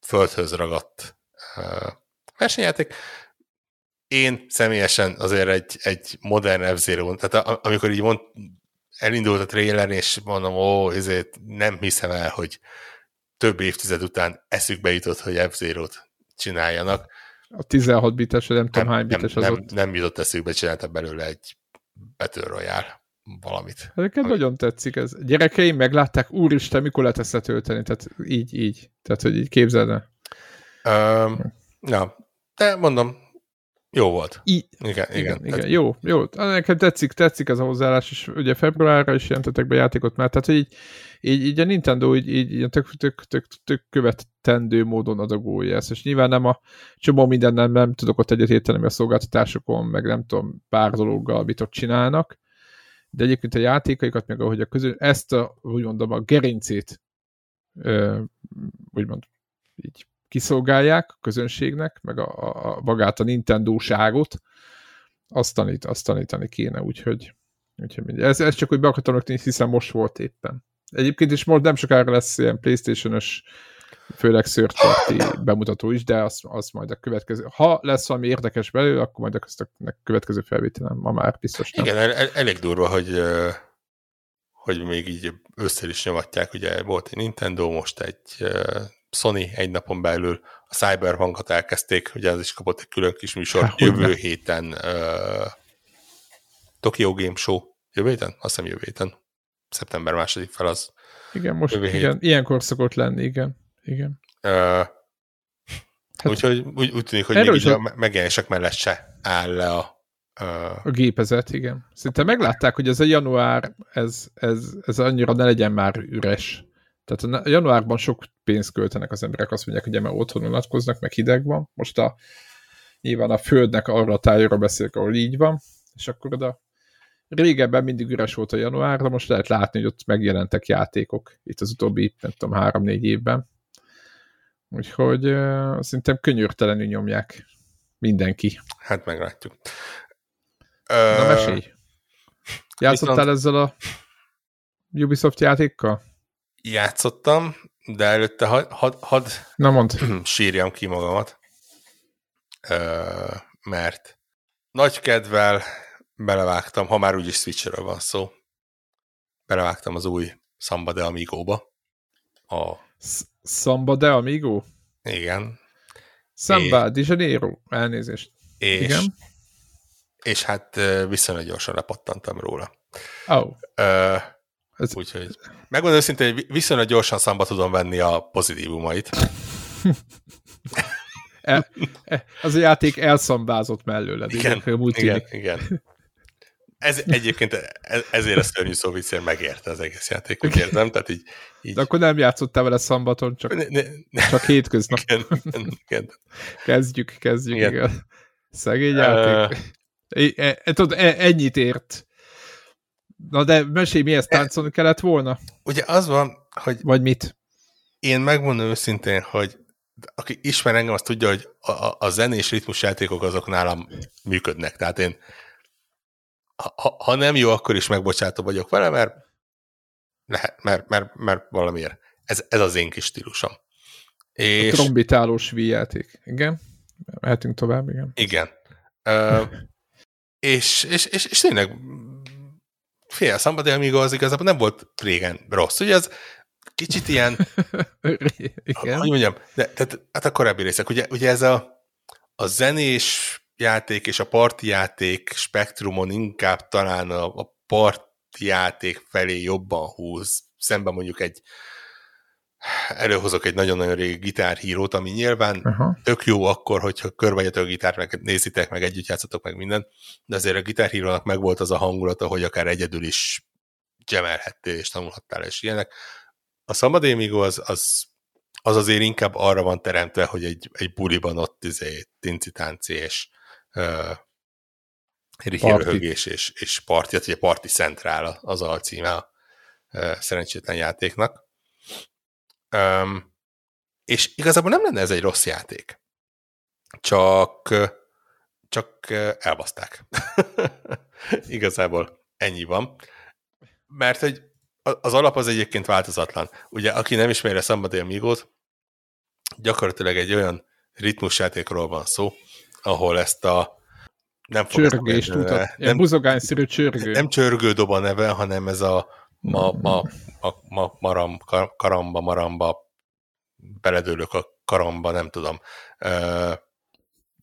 földhöz ragadt uh, versenyjáték. én személyesen azért egy, egy modern f tehát amikor így mond, elindult a trailer, és mondom, ó, ezért nem hiszem el, hogy több évtized után eszükbe jutott, hogy f csináljanak. A 16 bites, nem, nem tudom hány bites nem, az nem, ott. Nem jutott eszükbe, csináltak belőle egy Battle Royale valamit. Nekem ami... nagyon tetszik ez. Gyerekeim meglátták, úristen, mikor lehet ezt letölteni? Tehát így, így. Tehát, hogy így képzeld el. Um, na, de mondom, jó volt. I- igen, igen, igen, igen. Jó, jó. Nekem tetszik, tetszik ez a hozzáállás, és ugye februárra is jelentetek be játékot már, tehát hogy így, így, így a Nintendo így, így, tök, tök, tök, tök követendő módon adagolja ezt, és nyilván nem a csomó minden nem, nem tudok ott egyet érteni a szolgáltatásokon, meg nem tudom, pár dologgal, mit ott csinálnak, de egyébként a játékaikat, meg ahogy a közül, ezt a, úgy mondom, a gerincét ö, úgymond így kiszolgálják a közönségnek, meg a, a, magát a Nintendo-ságot, azt, tanít, azt tanítani kéne, úgyhogy, úgyhogy ez, ez csak úgy be akartam rakni, hiszen most volt éppen. Egyébként is most nem sokára lesz ilyen Playstation-ös, főleg third party bemutató is, de az, az majd a következő. Ha lesz valami érdekes belőle, akkor majd a következő felvételen, ma már biztos nem. Igen, el, elég durva, hogy, hogy még így össze is nyomatják. Ugye volt egy Nintendo, most egy Sony egy napon belül a Cyberpunkot elkezdték, ugye az is kapott egy külön kis műsor Há, jövő héten uh, Tokyo Game Show. Jövő héten? Azt hiszem jövő héten. Szeptember második fel az. Igen, most jövő igen, hét. ilyenkor szokott lenni, igen. Igen. Uh, hát, úgyhogy úgy, úgy tűnik, hogy még így a megjelenések mellett se áll le a Uh... A gépezet, igen. Szinte meglátták, hogy ez a január, ez, ez, ez annyira ne legyen már üres. Tehát a januárban sok pénzt költenek az emberek, azt mondják, hogy mert otthon unatkoznak, meg hideg van. Most a, nyilván a földnek arra a tájára beszélek, ahol így van, és akkor oda régebben mindig üres volt a január, de most lehet látni, hogy ott megjelentek játékok itt az utóbbi, nem tudom, három-négy évben. Úgyhogy uh, szerintem könyörtelenül nyomják mindenki. Hát meglátjuk. Na mesélj! Játszottál viszont... ezzel a Ubisoft játékkal? játszottam, de előtte had, had, had Na mond. *clears throat* sírjam ki magamat, mert nagy kedvel belevágtam, ha már úgyis Switcherről van szó, belevágtam az új Samba de Amigo-ba. A... Samba de Amigo? Igen. Samba de Janeiro, elnézést. És, Igen. És hát viszonylag gyorsan lepattantam róla. Oh. Uh, ez... Úgyhogy megmondom őszintén, hogy viszonylag gyorsan számba tudom venni a pozitívumait. *laughs* e, e, az a játék elszambázott mellőled. Igen, igen, igen. Ez egyébként e, ezért a szörnyű szó viccér megérte az egész játék, úgy érzem, tehát így, így... De akkor nem játszottál vele szambaton, csak, ne, ne, ne. csak hétköznap. Igen, igen. Kezdjük, kezdjük, igen. igen. Szegény játék. Uh... E, e, tudod, e, ennyit ért Na de mesélj, mihez táncolni kellett volna? Ugye az van, hogy... Vagy mit? Én megmondom őszintén, hogy aki ismer engem, az tudja, hogy a, a, a zenés ritmusjátékok azok nálam működnek. Tehát én ha, ha nem jó, akkor is megbocsátó vagyok vele, mert lehet, mert, mert, mert valamiért. Ez, ez az én kis stílusom. És... A trombitálós játék. Igen. Mehetünk tovább, igen. Igen. Uh, és, és, és, és tényleg fél Somebody Amigo az igazából nem volt régen rossz. Ugye ez kicsit ilyen, *laughs* Igen. hogy mondjam, de, tehát, hát a korábbi részek, ugye, ugye ez a, a zenés játék és a parti játék spektrumon inkább talán a, a parti játék felé jobban húz, szemben mondjuk egy előhozok egy nagyon-nagyon régi gitárhírót, ami nyilván uh-huh. tök jó akkor, hogyha körbejöttök a gitárt, meg nézitek, meg együtt játszatok, meg minden, de azért a gitárhírónak megvolt az a hangulata, hogy akár egyedül is gemelhettél és tanulhattál, és ilyenek. A Szabadémigo az, az, az azért inkább arra van teremtve, hogy egy, egy buliban ott izé, tinci-tánci és röhögés és, és parti, hát ugye Parti Centrál az alcíme a szerencsétlen játéknak Um, és igazából nem lenne ez egy rossz játék. Csak, csak elbaszták. *laughs* igazából ennyi van. Mert hogy az alap az egyébként változatlan. Ugye, aki nem ismeri a Somebody Amigo-t, gyakorlatilag egy olyan ritmusjátékról van szó, ahol ezt a nem Csörgést mutat. nem, Ilyen buzogányszerű csörgő. nem csörgő dob a neve, hanem ez a ma, ma, ma, ma, maram, kar, karamba, maramba, beledőlök a karamba, nem tudom. Uh,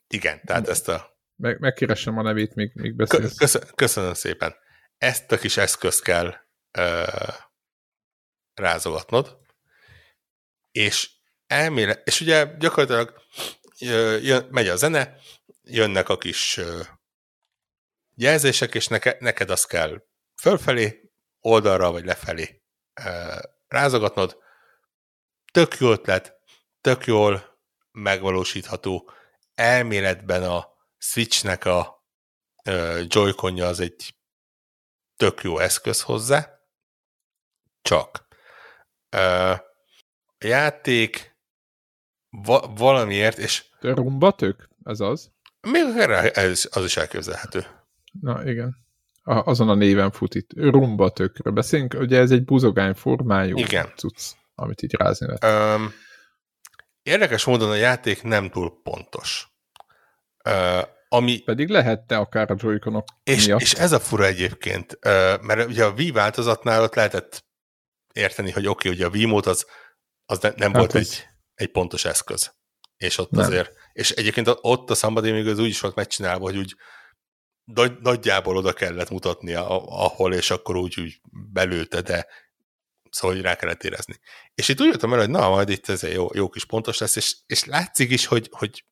igen, tehát ezt a... Meg, megkeresem a nevét, még, még beszélsz. köszön, köszönöm szépen. Ezt a kis eszközt kell uh, rázogatnod, és elmélet, és ugye gyakorlatilag jön, megy a zene, jönnek a kis jelzések, és neke, neked azt kell fölfelé, oldalra vagy lefelé rázogatnod. Tök jó ötlet, tök jól megvalósítható. Elméletben a Switchnek a Joy-Conja az egy tök jó eszköz hozzá, csak a játék va- valamiért, és Rumbatök? Ez az? még ez, az is elképzelhető. Na igen. A, azon a néven fut itt. Rumbatökről beszélünk. Ugye ez egy buzogány formájú Igen. cucc, amit így rázni lehet. Um, érdekes módon a játék nem túl pontos. Uh, ami, Pedig lehette akár a joy és, miatt. és ez a fura egyébként, uh, mert ugye a Wii változatnál ott lehetett érteni, hogy oké, okay, ugye a Wii-mód az, az ne, nem Hát volt az- egy, egy pontos eszköz. És ott Nem. azért, és egyébként ott a Somebody még az úgy is volt megcsinálva, hogy úgy nagy, nagyjából oda kellett mutatnia, ahol, és akkor úgy, úgy belőtte, de szóval hogy rá kellett érezni. És itt úgy jöttem el, hogy na, majd itt ez jó, jó kis pontos lesz, és, és látszik is, hogy, hogy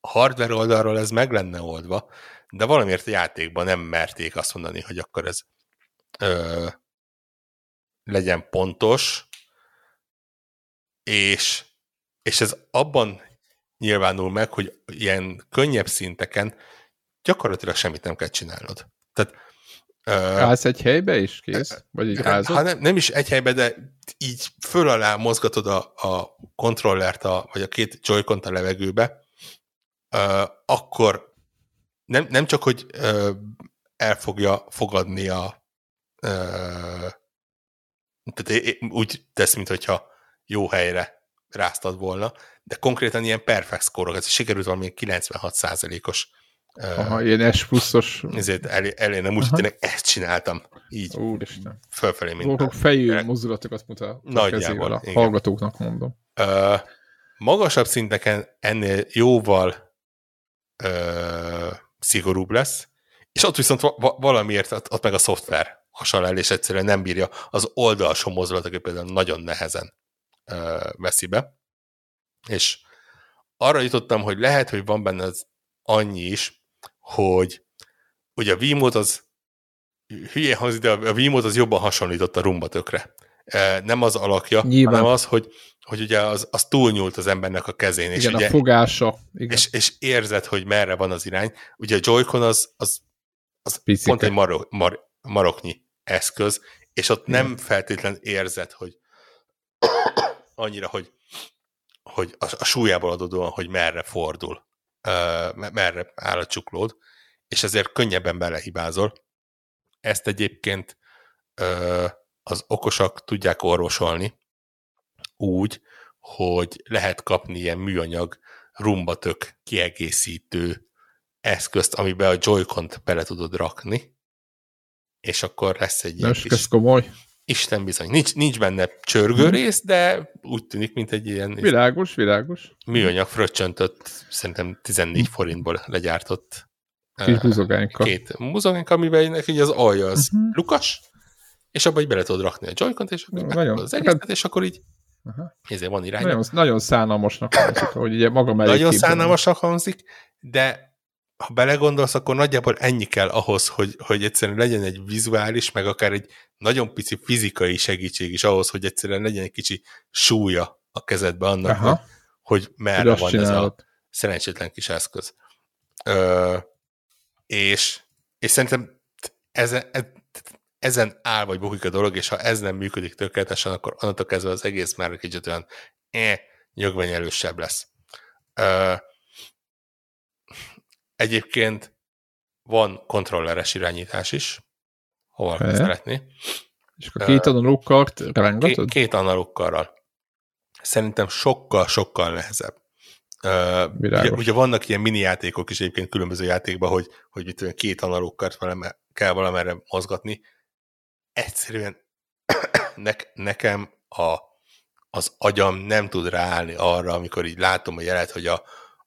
hardware oldalról ez meg lenne oldva, de valamiért a játékban nem merték azt mondani, hogy akkor ez ö, legyen pontos, és, és ez abban nyilvánul meg, hogy ilyen könnyebb szinteken gyakorlatilag semmit nem kell csinálnod. Tehát Állsz egy helybe is, kész? Vagy egy Hát, rázod? ha nem, nem is egy helyben, de így föl alá mozgatod a, a kontrollert, a, vagy a két joy a levegőbe, uh, akkor nem, nem csak, hogy uh, el fogja fogadni a uh, tehát úgy tesz, mintha jó helyre ráztad volna, de konkrétan ilyen perfect ez sikerült valami 96%-os Aha, ilyen S pluszos. ezért elé, elé nem úgy, tényleg ezt csináltam, így Úristen. fölfelé, mint Borok fejű mozdulatokat mutat Nagyjából. A igen. hallgatóknak mondom. Ö, magasabb szinteken ennél jóval ö, szigorúbb lesz, és ott viszont va- va- valamiért ott, ott meg a szoftver hasonl el, és egyszerűen nem bírja az oldalsó mozdulatokat például nagyon nehezen veszi be. És arra jutottam, hogy lehet, hogy van benne az annyi is, hogy ugye a Wiimote az hülye hangzik, de a Wiimote az jobban hasonlított a rumbatökre. E, Nem az alakja, Nyilván. hanem az, hogy, hogy ugye az, az túlnyúlt az embernek a kezén, és, Igen, ugye, a fogása. Igen. és, és érzed, hogy merre van az irány. Ugye a Joy-Con az, az, az Picike. pont egy maro, mar, maroknyi eszköz, és ott Igen. nem feltétlen érzed, hogy annyira, hogy, hogy a, a súlyából adódóan, hogy merre fordul, merre áll a csuklód, és ezért könnyebben belehibázol. Ezt egyébként az okosak tudják orvosolni úgy, hogy lehet kapni ilyen műanyag rumbatök kiegészítő eszközt, amiben a Joy-Con-t bele tudod rakni, és akkor lesz egy ilyen kis ez komoly. Isten bizony. Nincs, nincs benne csörgő Mhm. rész, de úgy tűnik, mint egy ilyen Világos, világos. műanyag fröccsöntött, szerintem 14 forintból legyártott Kis eh, buzogányka. két muzogánk, amiben neki az alja az Mhm. lukas, és abban így bele tudod rakni a joy és akkor Nagyon. az egészet, és akkor így Aha. ezért van irány. Nagyon, nagyon szánalmasnak hangzik, hogy ugye maga mellé Nagyon képzelem. szánalmasnak hangzik, de ha belegondolsz, akkor nagyjából ennyi kell ahhoz, hogy, hogy egyszerűen legyen egy vizuális, meg akár egy nagyon pici fizikai segítség is ahhoz, hogy egyszerűen legyen egy kicsi súlya a kezedbe annak, hogy, Aha, hogy merre van ez a csinálod. szerencsétlen kis eszköz. Ö, és, és szerintem ezen, ezen áll vagy bukik a dolog, és ha ez nem működik tökéletesen, akkor onnantól kezdve az egész már egy kicsit olyan eh, nyögvenyelősebb lesz. Ö, egyébként van kontrolleres irányítás is, ha valaki szeretné. És akkor két analóg kart rángatod? két analóg karral. Szerintem sokkal-sokkal nehezebb Uh, ugye, ugye, vannak ilyen mini játékok is egyébként különböző játékban, hogy, hogy mit tudom, két analóg valami, kell valamerre mozgatni. Egyszerűen *coughs* ne, nekem a, az agyam nem tud ráállni arra, amikor így látom a jelet, hogy a,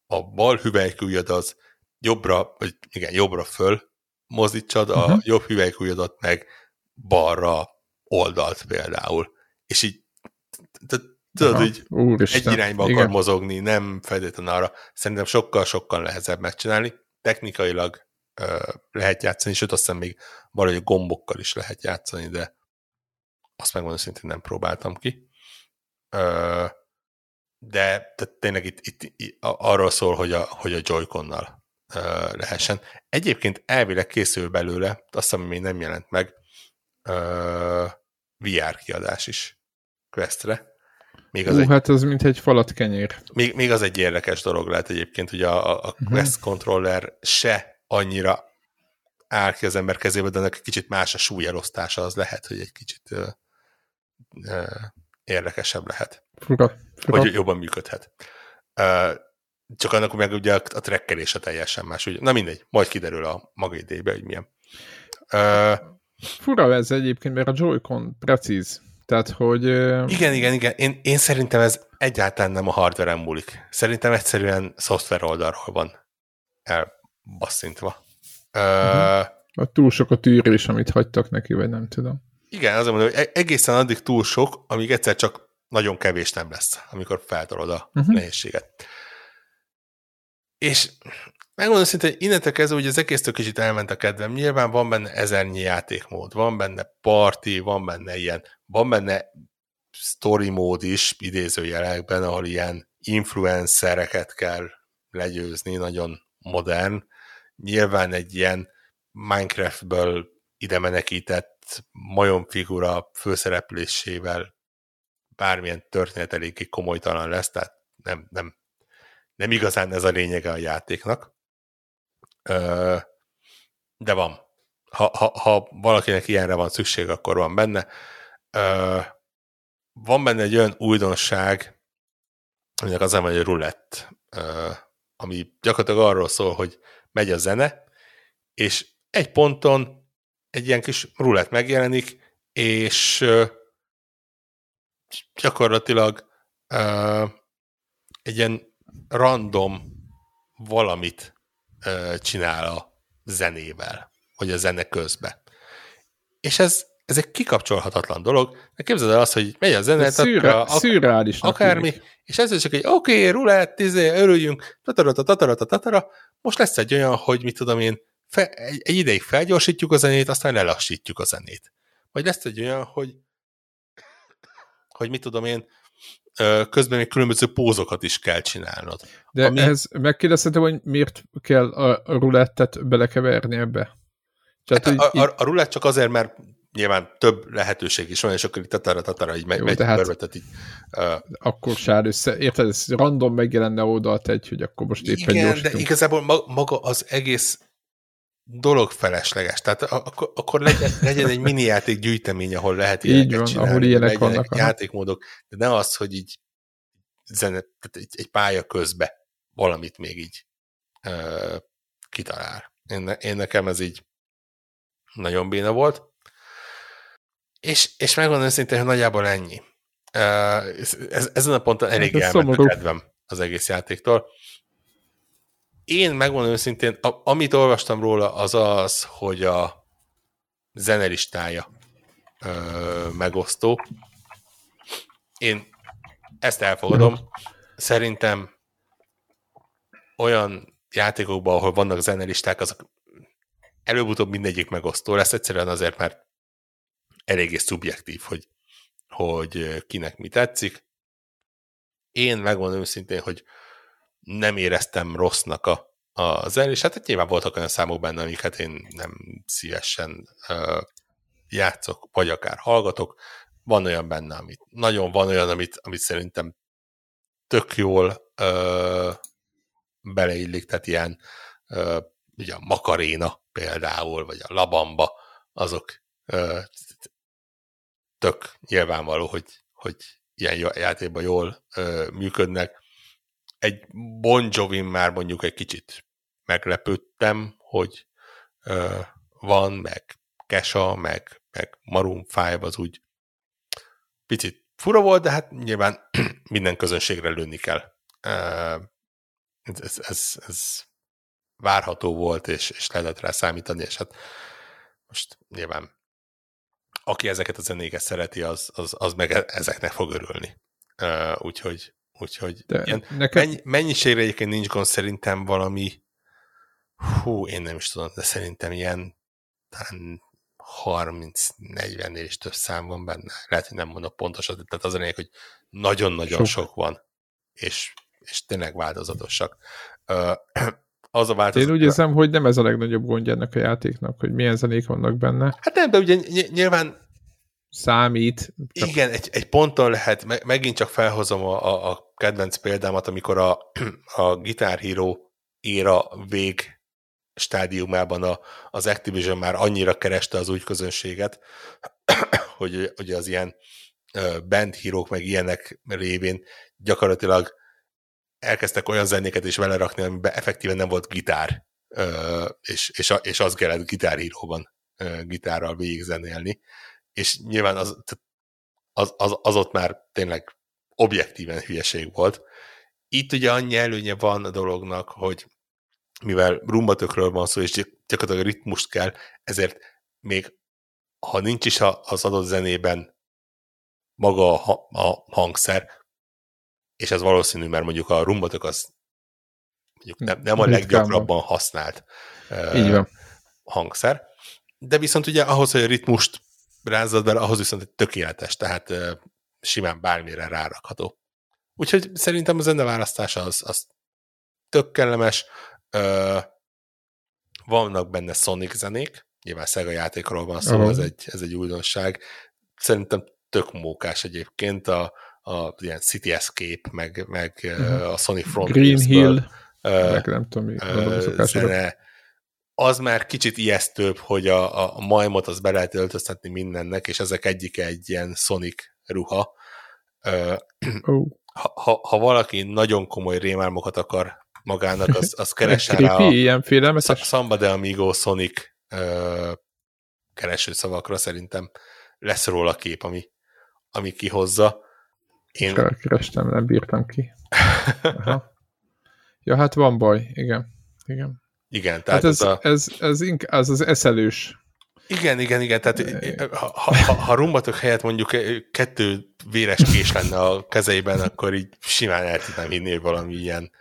a bal hüvelykújad az jobbra, vagy igen, jobbra föl mozdítsad, uh-huh. a mhm. jobb hüvelykújadat meg balra oldalt például. És így tudod, hogy egy irányba akar Igen. mozogni, nem feltétlenül arra. Szerintem sokkal-sokkal nehezebb megcsinálni. Technikailag ö, lehet játszani, sőt azt hiszem még valahogy gombokkal is lehet játszani, de azt megmondom szintén nem próbáltam ki. Ö, de, de tényleg itt, itt, itt arról szól, hogy a, hogy a Joy-Con-nal lehessen. Egyébként elvileg készül belőle, azt hiszem, még nem jelent meg, VR kiadás is Questre. Még az Hú, egy, hát az mint egy falat kenyér. Még, még az egy érdekes dolog lehet egyébként, hogy a, a uh-huh. Quest controller se annyira áll ki az ember kezébe, de ennek kicsit más a súlyelosztása, az lehet, hogy egy kicsit ö, ö, érdekesebb lehet. Fura, fura. Hogy jobban működhet. Ö, csak annak meg ugye a, a trekkelése teljesen más. Ugye, na mindegy, majd kiderül a maga idejébe, hogy milyen. Ö, Fura ez egyébként, mert a Joy-Con precíz. Tehát, hogy... Igen, igen, igen. Én, én szerintem ez egyáltalán nem a hardware múlik. Szerintem egyszerűen szoftver oldalról van elbasszintva. Uh-huh. Uh, túl sok a tűrés, amit hagytak neki, vagy nem tudom. Igen, azért mondom, hogy e-, egészen addig túl sok, amíg egyszer csak nagyon kevés nem lesz, amikor feltolod a uh-huh. nehézséget. És megmondom szinte, hogy innentől kezdve, hogy az egésztől kicsit elment a kedvem. Nyilván van benne ezernyi játékmód, van benne party, van benne ilyen, van benne story mód is, idézőjelekben, ahol ilyen influencereket kell legyőzni, nagyon modern. Nyilván egy ilyen Minecraftből ide menekített majomfigura főszereplésével bármilyen történet eléggé komolytalan lesz, tehát nem, nem, nem igazán ez a lényege a játéknak de van. Ha, ha, ha valakinek ilyenre van szükség, akkor van benne. Van benne egy olyan újdonság, aminek az nem egy rulett, ami gyakorlatilag arról szól, hogy megy a zene, és egy ponton egy ilyen kis rulett megjelenik, és gyakorlatilag egy ilyen random valamit csinál a zenével, vagy a zene közbe. És ez, ez egy kikapcsolhatatlan dolog. De képzeld el azt, hogy megy a zene, szürre, ak- szürreális akármi, tűnik. és ez csak egy oké, okay, rulett, izé, örüljünk, tatara, tatara, tatara, most lesz egy olyan, hogy mit tudom én, fe, egy, egy ideig felgyorsítjuk a zenét, aztán lelassítjuk a zenét. Vagy lesz egy olyan, hogy hogy mit tudom én, közben még különböző pózokat is kell csinálnod. De ami... ehhez megkérdezhetem, hogy miért kell a rulettet belekeverni ebbe? Tehát, hát a, a, a rulett csak azért, mert nyilván több lehetőség is van, és akkor itt tatara-tatara így megy, megy tehát, így... Uh... Akkor se össze, érted, ez random megjelenne oldalt egy, hogy akkor most éppen Igen, gyorsítunk. de igazából maga az egész dolog felesleges. Tehát akkor, akkor legyen, legyen egy mini játék gyűjtemény, ahol lehet ilyeneket így van, csinálni, ahol ilyenek vannak. Játékmódok, de ne az, hogy így zene, tehát egy, egy pálya közbe valamit még így uh, kitalál. Én, én nekem ez így nagyon béna volt. És, és megmondom őszintén, hogy nagyjából ennyi. Ez, ezen a ponton elég hát elment a kedvem az egész játéktól én megmondom őszintén, a, amit olvastam róla, az az, hogy a zenelistája ö, megosztó. Én ezt elfogadom. Szerintem olyan játékokban, ahol vannak zenelisták, azok előbb-utóbb mindegyik megosztó lesz, egyszerűen azért, mert eléggé szubjektív, hogy, hogy kinek mi tetszik. Én megmondom őszintén, hogy nem éreztem rossznak a, a zenés. Hát nyilván voltak olyan számok benne, amiket én nem szívesen uh, játszok, vagy akár hallgatok. Van olyan benne, amit nagyon van olyan, amit, amit szerintem tök jól uh, beleillik, tehát ilyen uh, ugye a Makaréna például, vagy a Labamba, azok uh, tök nyilvánvaló, hogy, hogy ilyen játékban jól uh, működnek egy Bon jovi már mondjuk egy kicsit meglepődtem, hogy ö, van, meg Kesha, meg, meg Maroon 5 az úgy picit fura volt, de hát nyilván *clears throat* minden közönségre lőni kell. Ez, ez, ez várható volt, és, és lehetett rá számítani, és hát most nyilván aki ezeket a zenéket szereti, az, az, az meg e, ezeknek fog örülni. úgyhogy úgyhogy De ilyen nekem... mennyi, mennyiségre egyébként nincs gond, szerintem valami hú, én nem is tudom, de szerintem ilyen talán 30-40-nél is több szám van benne. Lehet, hogy nem mondok pontosan, tehát az a lényeg, hogy nagyon-nagyon sok. sok van, és, és tényleg változatosak. *clears throat* az a változat... Én úgy érzem, hogy nem ez a legnagyobb gondja ennek a játéknak, hogy milyen zenék vannak benne. Hát nem, de ugye nyilván számít. Csak... Igen, egy, egy ponton lehet, megint csak felhozom a, a, a kedvenc példámat, amikor a, *clears throat* a Guitar Hero éra vég stádiumában a, az Activision már annyira kereste az új közönséget, *clears throat* hogy hogy az ilyen band hírók meg ilyenek révén gyakorlatilag elkezdtek olyan zenéket is vele rakni, amiben effektíven nem volt gitár, és, és, és az kellett gitárhíróban gitárral végigzenélni, és nyilván az, az, az, az ott már tényleg objektíven hülyeség volt. Itt ugye annyi előnye van a dolognak, hogy mivel rumbatökről van szó, és gyakorlatilag ritmust kell, ezért még ha nincs is az adott zenében maga a, a hangszer, és ez valószínű, mert mondjuk a rumbatök az mondjuk nem, nem a leggyakrabban használt uh, hangszer, de viszont ugye ahhoz, hogy a ritmust rázzad bele, ahhoz viszont egy tökéletes, tehát uh, simán bármire rárakható. Úgyhogy szerintem a zene választása az, az tök kellemes, uh, vannak benne Sonic zenék, nyilván Sega játékról van szó, uh-huh. ez, egy, ez egy újdonság. Szerintem tök mókás egyébként a, a ilyen City Escape, meg, meg uh-huh. a Sonic Frontiers Green Hill, uh, meg nem tudom, mi zene, az már kicsit ijesztőbb, hogy a, a majmot az be lehet öltöztetni mindennek, és ezek egyik egy ilyen Sonic ruha. Uh, oh. ha, ha, ha valaki nagyon komoly rémálmokat akar magának, az, az *laughs* keressen rá a ilyen félelmetes. Samba de Amigo Sonic uh, keresőszavakra szerintem lesz róla kép, ami, ami kihozza. Én... Kerestem, nem bírtam ki. Aha. Ja, hát van baj, igen. Igen. Igen, tehát hát ez, a... ez, ez, inkább, ez az eszelős. Igen, igen, igen, tehát ha, ha, ha rumbatok helyett mondjuk kettő véres kés lenne a kezeiben, akkor így simán el tudnám hogy valami ilyen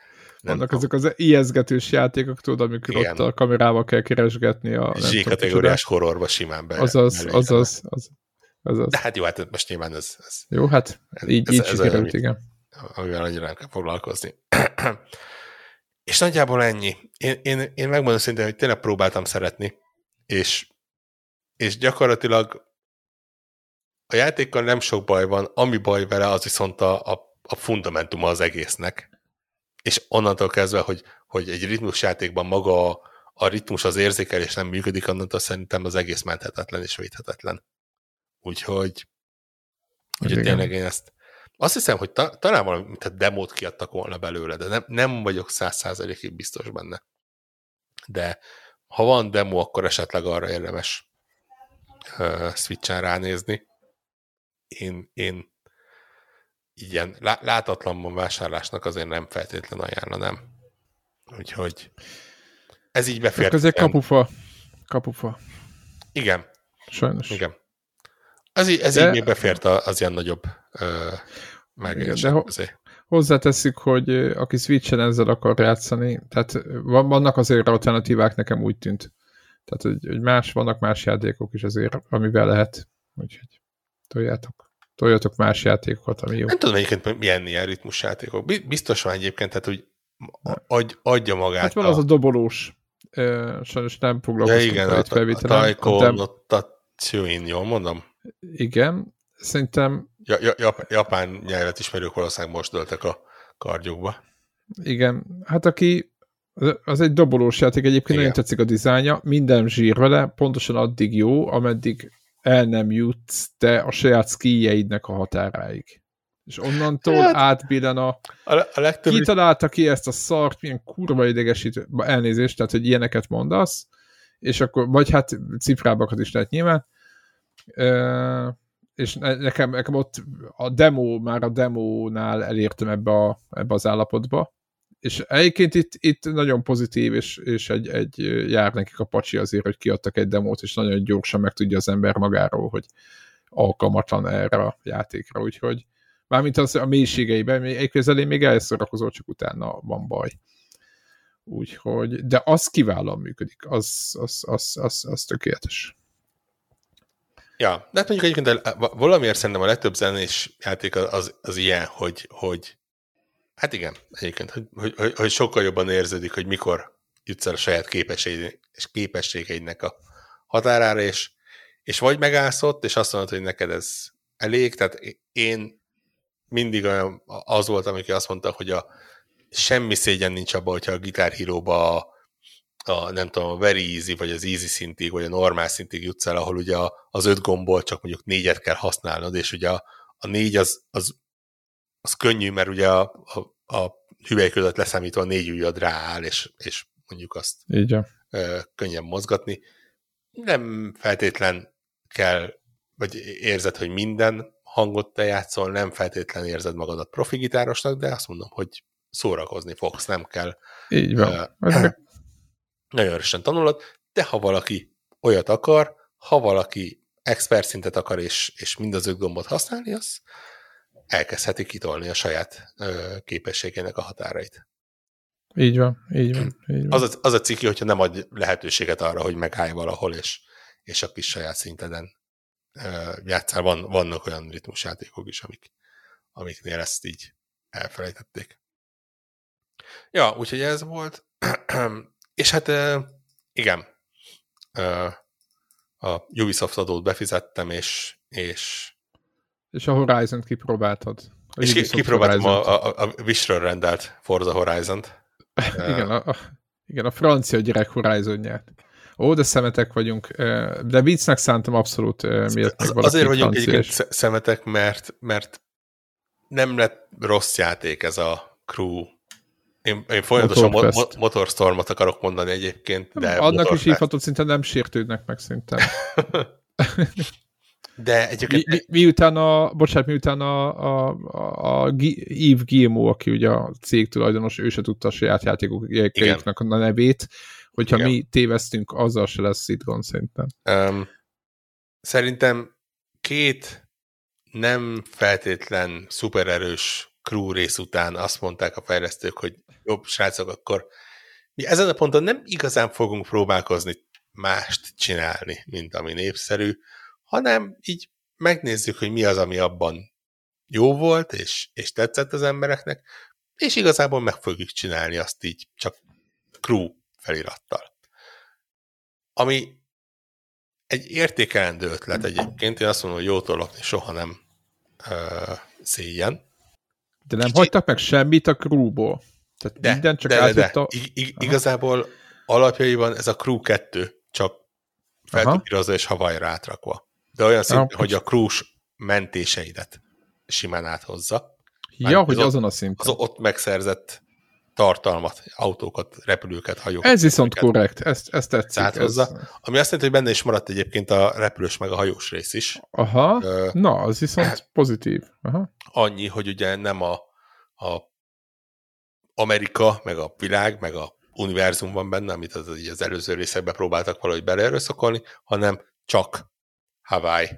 vannak azok az ijeszgetős játékok, tudod, amikor Igen. ott a kamerával kell keresgetni a... Z-kategóriás horrorba simán be. Azaz, azaz, az, azaz. De hát jó, hát most nyilván ez... ez jó, hát így, ez, így ez sikerült, igen. Amivel annyira nem kell foglalkozni. És nagyjából ennyi. Én, én, én megmondom szintén, hogy tényleg próbáltam szeretni, és, és gyakorlatilag a játékkal nem sok baj van, ami baj vele, az viszont a, a, a fundamentuma az egésznek és onnantól kezdve, hogy, hogy egy ritmusjátékban maga a, a ritmus, az érzékelés nem működik, onnantól szerintem az egész menthetetlen és védhetetlen. Úgyhogy, úgyhogy tényleg én ezt azt hiszem, hogy ta, talán valami, a demót kiadtak volna belőle, de nem, nem vagyok száz százalékig biztos benne. De ha van demo, akkor esetleg arra érdemes uh, Switch-en ránézni. Én, én ilyen látatlanban vásárlásnak azért nem feltétlen ajánlanám. Úgyhogy ez így befért. Ez egy kapufa. Kapufa. Igen. Sajnos. Igen. Ez, így, ez de, így még befért az ilyen nagyobb megérések közé. Hozzáteszik, hogy aki Switch-en ezzel akar játszani, tehát vannak azért alternatívák, nekem úgy tűnt. Tehát, hogy, hogy más, vannak más játékok is azért, amivel lehet. Úgyhogy toljátok toljatok más játékokat, ami jó. Nem tudom egyébként milyen ilyen ritmus játékok. Biztos van egyébként, tehát hogy adj, adja magát. Hát van a... az a dobolós. Sajnos nem foglalkoztunk ja, igen, a, a, Taiko Notatsuin, jól mondom? Igen, szerintem... Ja, ja, japán nyelvet ismerők valószínűleg most döltek a kardjukba. Igen, hát aki az egy dobolós játék, egyébként Igen. nagyon tetszik a dizájnja, minden zsír vele, pontosan addig jó, ameddig el nem jutsz te a saját skijjeidnek a határáig. És onnantól hát, átbillen a... A, a legtöbb... Ki találta ki ezt a szart, milyen kurva idegesítő, elnézést, tehát, hogy ilyeneket mondasz, és akkor, vagy hát cifrábakat is lehet nyilván, és nekem, nekem ott a demo, már a demónál elértem ebbe, a, ebbe az állapotba, és egyébként itt, itt nagyon pozitív, és, és egy, egy jár nekik a pacsi azért, hogy kiadtak egy demót, és nagyon gyorsan meg tudja az ember magáról, hogy alkalmatlan erre a játékra, úgyhogy mármint az a mélységeiben, egy közelén még elszorakozol, csak utána van baj. Úgyhogy, de az kiválóan működik, az, az, az, az, az tökéletes. Ja, de hát mondjuk egyébként valamiért szerintem a legtöbb zenés játék az, az, az ilyen, hogy, hogy hát igen, egyébként, hogy, hogy, hogy, hogy sokkal jobban érződik, hogy mikor jutsz el a saját képességeidnek a határára, és, és vagy megállsz ott, és azt mondod, hogy neked ez elég, tehát én mindig olyan, az volt, amikor azt mondta, hogy a semmi szégyen nincs abban, hogyha a gitárhíróba a, a, nem tudom, a very easy, vagy az easy szintig, vagy a normál szintig jutsz el, ahol ugye az öt gombból csak mondjuk négyet kell használnod, és ugye a, a négy az, az, az könnyű, mert ugye a, a, a hüvely között leszámítva a négy ujjad rááll, és, és mondjuk azt Így ö, könnyen mozgatni. Nem feltétlen kell, vagy érzed, hogy minden hangot te játszol, nem feltétlen érzed magadat profi gitárosnak, de azt mondom, hogy szórakozni fogsz, nem kell. Így van. Uh, nagyon erősen tanulod, de ha valaki olyat akar, ha valaki expert szintet akar, és, és mind az öt gombot használni, az elkezdheti kitolni a saját ö, képességének a határait. Így van, így van. Így van. Az, a, az a ciki, hogyha nem ad lehetőséget arra, hogy megállj valahol, és, és a kis saját szinteden ö, játszál. Van, vannak olyan ritmusjátékok is, amik, amiknél ezt így elfelejtették. Ja, úgyhogy ez volt. És hát igen, a Ubisoft adót befizettem, és, és és a Horizon-t kipróbáltad. A és Ubisoft kipróbáltam a, a, a Wishről rendelt Forza Horizon-t. *laughs* igen, a, a, igen, a francia gyerek Horizon-ját. Ó, de szemetek vagyunk. De viccnek szántam abszolút miért az, Azért vagyunk egyébként szemetek, mert, mert nem lett rossz játék ez a crew én, én folyamatosan mo- mo- Motorstormot akarok mondani egyébként, de... Annak Motorfest. is hívhatod, szinte nem sértődnek meg szinte. *laughs* de egyébként... Mi, mi, miután a, bocsánat, miután a, a, a, a Yves Guillemot, aki ugye a cég tulajdonos, ő se tudta a saját játékoknak a nevét, hogyha Igen. mi téveztünk, azzal se lesz itt gond szerintem. Um, szerintem két nem feltétlen szupererős crew rész után azt mondták a fejlesztők, hogy jobb srácok, akkor mi ezen a ponton nem igazán fogunk próbálkozni mást csinálni, mint ami népszerű, hanem így megnézzük, hogy mi az, ami abban jó volt, és, és tetszett az embereknek, és igazából meg fogjuk csinálni azt így csak crew felirattal. Ami egy értékelendő ötlet egyébként, én azt mondom, hogy jótól lakni soha nem uh, szégyen, de nem Kicsi... hagytak meg semmit a crewból. Tehát de, minden csak de, de, de. I- I- igazából alapjaiban ez a crew 2 csak feltupírozza és Hawaii-ra átrakva. De olyan szinten, ah, hogy a crew mentéseidet simán áthozza. Ja, hogy az azon a szinten. Az ott megszerzett tartalmat, autókat, repülőket, hajókat. Ez viszont korrekt, ezt, ezt tetszik. Áthozza, ez... Ami azt jelenti, hogy benne is maradt egyébként a repülős meg a hajós rész is. Aha, uh, na, az viszont *clears throat* pozitív. Aha. Annyi, hogy ugye nem a, a Amerika, meg a világ, meg a univerzum van benne, amit az, az előző részekben próbáltak valahogy beleerőszakolni, hanem csak Hawaii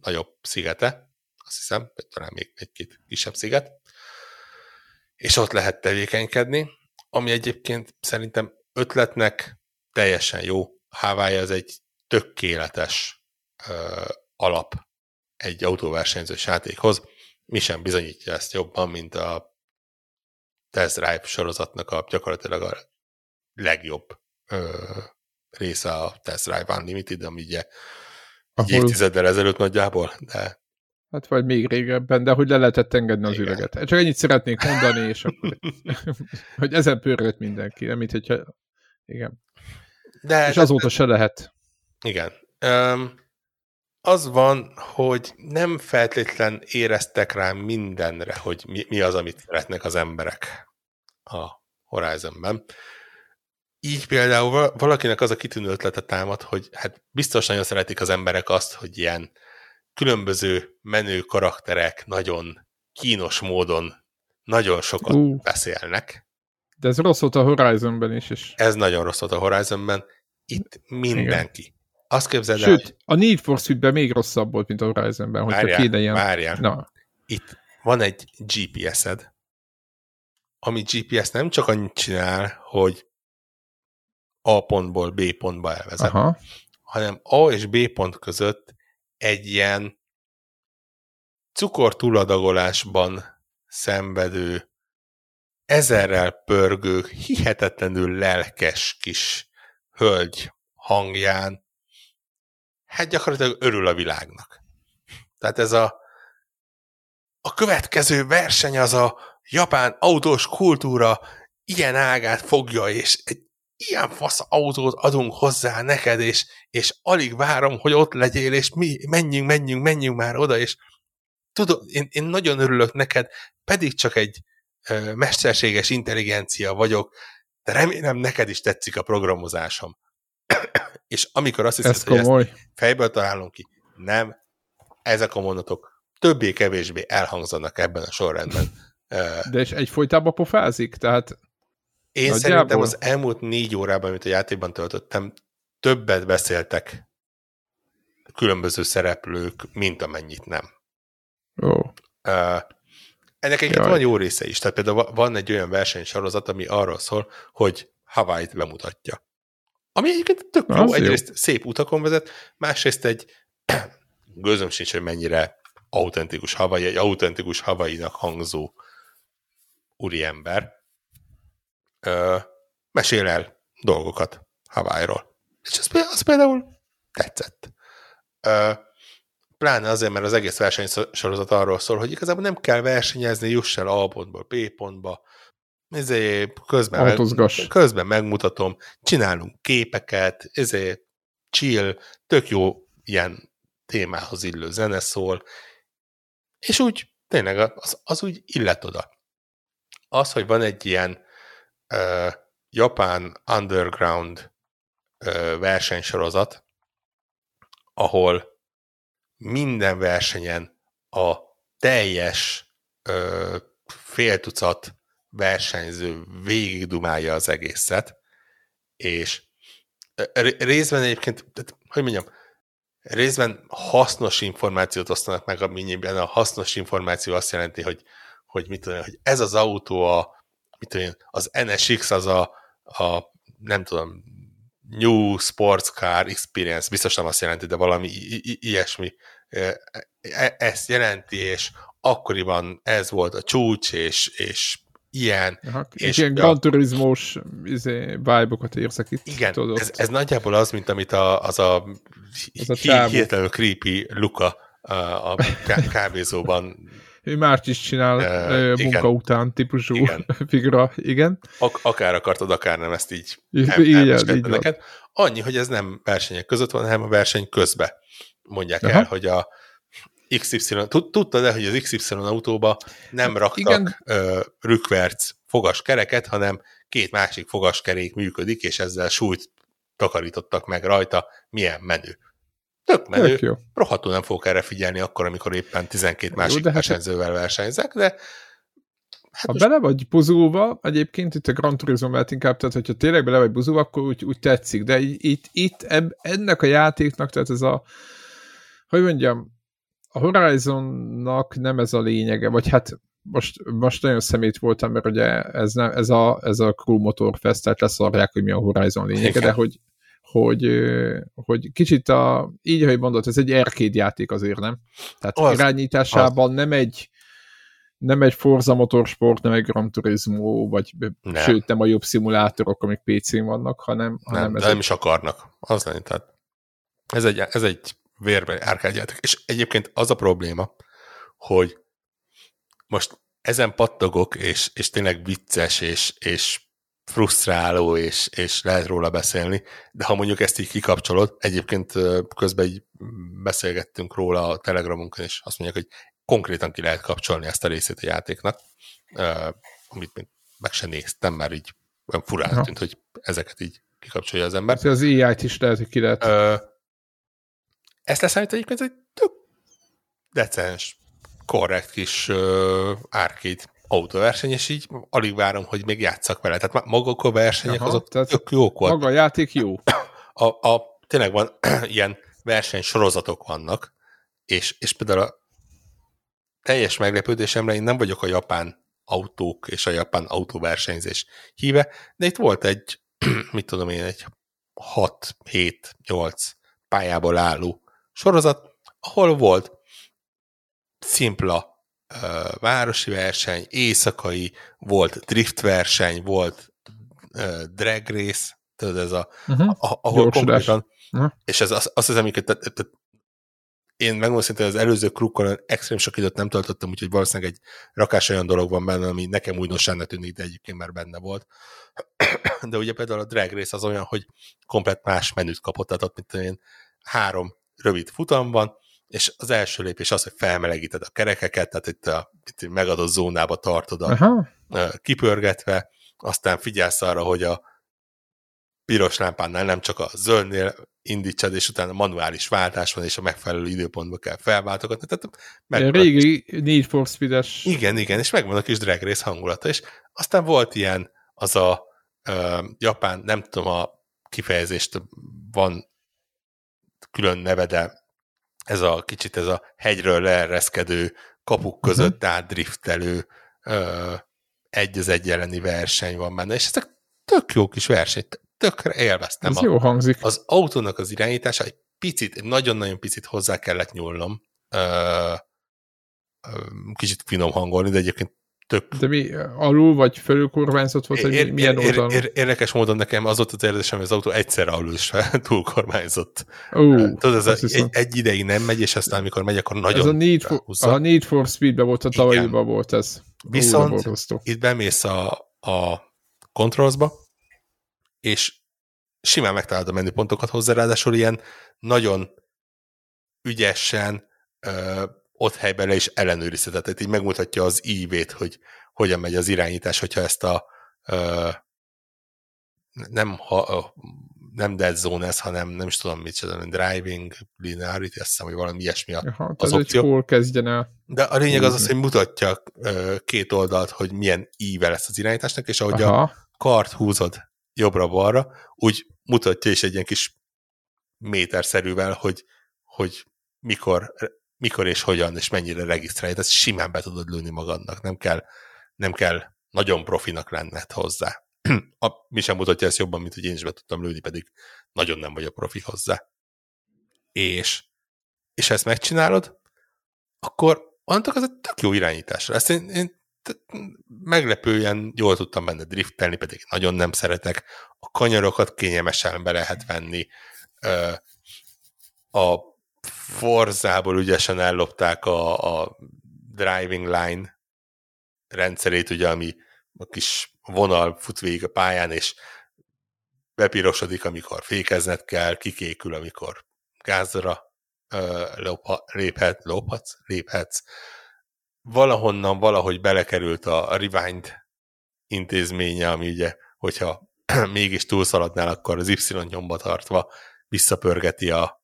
nagyobb szigete, azt hiszem, talán még egy-két kisebb sziget, és ott lehet tevékenykedni, ami egyébként szerintem ötletnek teljesen jó. Hawaii az egy tökéletes ö, alap egy autóversenyzős játékhoz. Mi sem bizonyítja ezt jobban, mint a Test Drive sorozatnak a gyakorlatilag a legjobb ö, része a Test Drive Unlimited, ami ugye Ahol... egy évtizeddel ezelőtt nagyjából, de Hát vagy még régebben, de hogy le lehetett engedni az Igen. üveget. Csak ennyit szeretnék mondani, és akkor, *laughs* *laughs* hogy ezen pörgött mindenki, nem mint hogyha... Igen. De, és azóta de, se lehet. Igen. Um, az van, hogy nem feltétlen éreztek rá mindenre, hogy mi, mi az, amit szeretnek az emberek a Horizonben. Így például valakinek az a kitűnő ötlete támad, hogy hát biztos nagyon szeretik az emberek azt, hogy ilyen különböző menő karakterek nagyon kínos módon nagyon sokat uh. beszélnek. De ez rossz volt a Horizonben is. És... Ez nagyon rossz volt a Horizonben. Itt mindenki. Igen. Azt képzeld Sőt, el, hogy... a Need for Speed-ben még rosszabb volt, mint a Horizonben, hogyha várjál, kéne ilyen... Várjál. Na. Itt van egy GPS-ed, ami GPS nem csak annyit csinál, hogy A pontból B pontba elvezet, Aha. hanem A és B pont között egy ilyen cukortúladagolásban szenvedő, ezerrel pörgő, hihetetlenül lelkes kis hölgy hangján, hát gyakorlatilag örül a világnak. Tehát ez a, a következő verseny az a japán autós kultúra ilyen ágát fogja, és egy ilyen fasz autót adunk hozzá neked, és, és alig várom, hogy ott legyél, és mi menjünk, menjünk, menjünk már oda, és tudom, én, én nagyon örülök neked, pedig csak egy ö, mesterséges intelligencia vagyok, de remélem neked is tetszik a programozásom. *coughs* és amikor azt hiszed, hogy ezt fejből találunk ki, nem, ezek a mondatok többé-kevésbé elhangzanak ebben a sorrendben. *coughs* De és egyfolytában pofázik? Tehát én nagyjából... szerintem az elmúlt négy órában, amit a játékban töltöttem, többet beszéltek különböző szereplők, mint amennyit nem. Ó. Uh, ennek egyébként van jó része is. Tehát például van egy olyan versenysorozat, ami arról szól, hogy Hawaii-t bemutatja. Ami egyébként tök jó. Egyrészt jó. szép utakon vezet, másrészt egy *clears throat* gőzöm sincs, hogy mennyire autentikus Hawaii, egy autentikus Hawaii-nak hangzó úriember ö, mesél el dolgokat Hawaii-ról. És az, az például tetszett. Ö, pláne azért, mert az egész versenysorozat arról szól, hogy igazából nem kell versenyezni, juss el A pontból B pontba, ezért közben, meg, közben megmutatom, csinálunk képeket, ezért chill, tök jó ilyen témához illő zene szól, és úgy tényleg az, az úgy illet oda. Az, hogy van egy ilyen uh, japán underground uh, versenysorozat, ahol minden versenyen a teljes uh, fél tucat versenyző végigdumálja az egészet, és részben egyébként, tehát, hogy mondjam, részben hasznos információt osztanak meg, amennyiben a hasznos információ azt jelenti, hogy, hogy, mit tudom, hogy ez az autó a, mit tudom, az NSX az a, a nem tudom, New Sports Car Experience, biztos nem azt jelenti, de valami ilyesmi e, ezt jelenti, és akkoriban ez volt a csúcs, és, és ilyen. Aha, és ilyen Gran Turismos izé, vibe-okat érzek itt. Igen, tudod. Ez, ez nagyjából az, mint amit a, az a, az a hihetetlenül creepy Luka a, a kávézóban ő már is csinál uh, munka igen. után típusú igen. *laughs* figura, igen. Ak- akár akartad, akár nem, ezt így, el, így, így neked. Annyi, hogy ez nem versenyek között van, hanem a verseny közbe mondják Aha. el, hogy a XY, tudtad-e, hogy az XY autóba nem raktak Igen. uh, rükverc fogaskereket, hanem két másik fogaskerék működik, és ezzel súlyt takarítottak meg rajta, milyen menő. Tök menő. Tök Rohadtul nem fogok erre figyelni akkor, amikor éppen 12 másik jó, hát- versenyzővel versenyzek, de Hát ha most... bele vagy buzulva, egyébként itt a Grand Turismo mert inkább, tehát hogyha tényleg bele vagy buzulva, akkor úgy, úgy tetszik, de itt, itt eb, ennek a játéknak, tehát ez a, hogy mondjam, a Horizonnak nem ez a lényege, vagy hát most, most nagyon szemét voltam, mert ugye ez, nem, ez, a, ez a Crew Motor Fest, tehát leszarják, hogy mi a Horizon lényege, Igen. de hogy, hogy, hogy kicsit a, így, ahogy mondod, ez egy arcade játék azért, nem? Tehát az, irányításában az. nem egy nem egy Forza Motorsport, nem egy Gran Turismo, vagy nem. sőt, nem a jobb szimulátorok, amik PC-n vannak, hanem... Nem, hanem ez de nem egy... is akarnak. Az lenni, tehát ez egy, ez egy vérbe árkádjátok. És egyébként az a probléma, hogy most ezen pattogok, és, és tényleg vicces, és, és frusztráló, és, és lehet róla beszélni, de ha mondjuk ezt így kikapcsolod, egyébként közben így beszélgettünk róla a Telegramunkon, és azt mondják, hogy konkrétan ki lehet kapcsolni ezt a részét a játéknak, amit még meg sem néztem, mert így olyan furán tűnt, hogy ezeket így kikapcsolja az ember. Az AI-t is lehet, hogy ki lehet. Ö, ezt leszámít egyébként egy tök decens, korrekt kis uh, arcade autóverseny, és így alig várom, hogy még játszak vele. Tehát maguk a versenyek Aha, azok tök jók volt. Maga a játék jó. *coughs* A, a, tényleg van *coughs* ilyen versenysorozatok vannak, és, és például a teljes meglepődésemre én nem vagyok a japán autók és a japán autóversenyzés híve, de itt volt egy, *coughs* mit tudom én, egy 6-7-8 pályából álló sorozat, ahol volt szimpla városi verseny, éjszakai, volt drift verseny, volt drag race, tudod, ez a, uh-huh. a ahol konkrétan, uh-huh. és ez az, azt hiszem, hogy én megmondom szinte az előző krukkon extrém sok időt nem töltöttem, úgyhogy valószínűleg egy rakás olyan dolog van benne, ami nekem újdonságnak tűnik, de egyébként már benne volt. *clears throat* De ugye például a drag race az olyan, hogy komplet más menüt kapott, tehát ott, mint én, három rövid futamban, és az első lépés az, hogy felmelegíted a kerekeket, tehát itt a itt megadott zónába tartod a Aha. kipörgetve, aztán figyelsz arra, hogy a piros lámpánál nem csak a zöldnél indítsad, és utána manuális váltás van, és a megfelelő időpontba kell felváltogatni. Tehát megvan régi Need for speed -es. Igen, igen, és megvan a kis drag race hangulata, és aztán volt ilyen az a uh, japán, nem tudom a kifejezést, van külön neve, de ez a kicsit ez a hegyről leereszkedő kapuk között uh-huh. átdriftelő egy az egy elleni verseny van benne, és ezek tök jó kis verseny, tökre élveztem. Ez a, jó hangzik. Az autónak az irányítása egy picit, nagyon-nagyon picit hozzá kellett nyúlnom, kicsit finom hangolni, de egyébként tök... De mi alul vagy fölül kormányzott volt, hogy milyen ér, oldalon? Ér, érdekes módon nekem az ott az érzésem, hogy az autó egyszer alul is *laughs* túl kormányzott. Uh, Tudod, ez a, egy, egy ideig nem megy, és aztán amikor megy, akkor nagyon ez a Need for, a Need for speed volt, a tavalyiban volt ez. Viszont Ú, itt bemész a, a controlsba, és simán megtalálod a menüpontokat hozzá, ráadásul ilyen nagyon ügyesen ott helyben le is ellenőrizheted, tehát így megmutatja az ívét, hogy hogyan megy az irányítás, hogyha ezt a ö, nem, ha, nem dead zone ez, hanem nem is tudom mit csinálni, driving, linearity, azt hiszem, hogy valami ilyesmi a, Aha, az opció. Hol kezdjen el. De a lényeg az az, hogy mutatja ö, két oldalt, hogy milyen íve lesz az irányításnak, és ahogy Aha. a kart húzod jobbra-balra, úgy mutatja is egy ilyen kis méterszerűvel, hogy, hogy mikor, mikor és hogyan, és mennyire regisztrálja. Ezt simán be tudod lőni magadnak, nem kell, nem kell nagyon profinak lenned hozzá. *clears throat* A, mi sem mutatja ezt jobban, mint hogy én is be tudtam lőni, pedig nagyon nem vagy a profi hozzá. És, és ezt megcsinálod, akkor annak az egy tök jó irányításra. Ezt én, én meglepően jól tudtam benne driftelni, pedig nagyon nem szeretek. A kanyarokat kényelmesen be lehet venni. A Forzából ügyesen ellopták a, a driving line rendszerét, ugye, ami a kis vonal fut végig a pályán, és bepirosodik, amikor fékezned kell, kikékül, amikor gázra léphet, lophatsz, léphetsz. Valahonnan valahogy belekerült a Rewind intézménye, ami ugye, hogyha *clears throat* mégis túlszaladnál, akkor az Y nyomba tartva visszapörgeti a,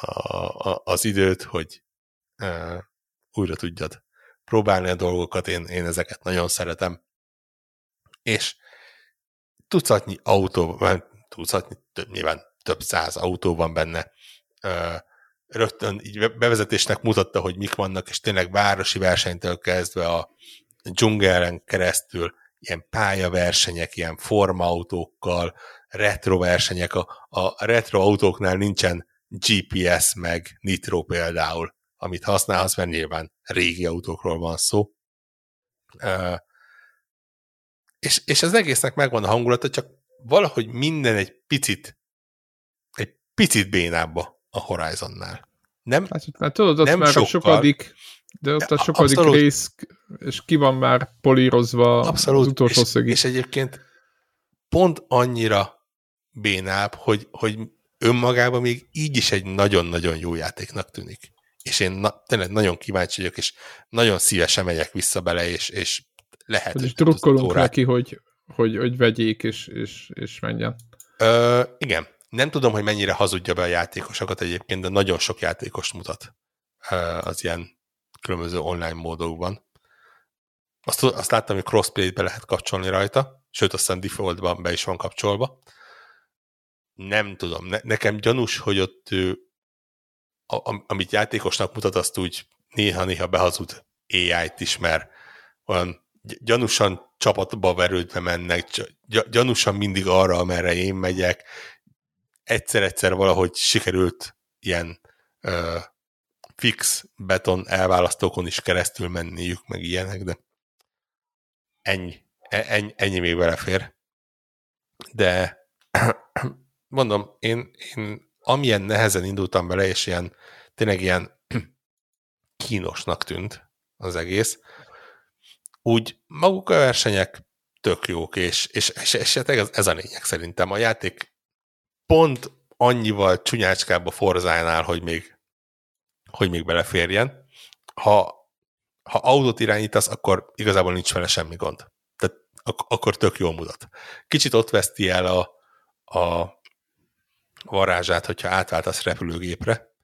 a, a, az időt, hogy e, újra tudjad próbálni a dolgokat, én, én ezeket nagyon szeretem. És tucatnyi autó, tucatnyi, több, nyilván több száz autó van benne, e, rögtön így bevezetésnek mutatta, hogy mik vannak, és tényleg városi versenytől kezdve a dzsungelen keresztül ilyen pályaversenyek, ilyen formautókkal, retro versenyek. A, a retro autóknál nincsen GPS meg nitro például, amit használhatsz, mert nyilván régi autókról van szó. Uh, és, és az egésznek megvan a hangulata, csak valahogy minden egy picit egy picit bénábba a Horizonnál. Nem, hát, hát tudod, ott nem már sokkal, a sokadik, de ott a sokadik abszolút, rész, és ki van már polírozva abszolút, az utolsó és, szögi. És egyébként pont annyira bénább, hogy, hogy önmagában még így is egy nagyon-nagyon jó játéknak tűnik. És én na, tényleg nagyon kíváncsi vagyok, és nagyon szívesen megyek vissza bele, és, és lehet. És drukkolunk neki, hogy, hogy, hogy vegyék, és, és, és menjen. Ö, igen. Nem tudom, hogy mennyire hazudja be a játékosokat egyébként, de nagyon sok játékost mutat az ilyen különböző online módokban. Azt, azt láttam, hogy crossplay-t be lehet kapcsolni rajta, sőt, aztán defaultban be is van kapcsolva. Nem tudom, ne, nekem gyanús, hogy ott ő, a, amit játékosnak mutat, azt úgy néha-néha behazud AI-t is, mert olyan gyanúsan csapatba verődve mennek, gyanúsan mindig arra, amerre én megyek. Egyszer-egyszer valahogy sikerült ilyen uh, fix beton elválasztókon is keresztül menniük, meg ilyenek, de ennyi, e, ennyi, ennyi még belefér. De mondom, én, én amilyen nehezen indultam bele, és ilyen tényleg ilyen *clears throat* kínosnak tűnt az egész, úgy maguk a versenyek tök jók, és, és, és, és ez, ez a lényeg szerintem. A játék pont annyival csúnyácskább a Forzánál, hogy még, hogy még beleférjen. Ha, ha autót irányítasz, akkor igazából nincs vele semmi gond. Tehát ak- akkor tök jól mutat. Kicsit ott veszti el a, a varázsát, hogyha átváltasz repülőgépre,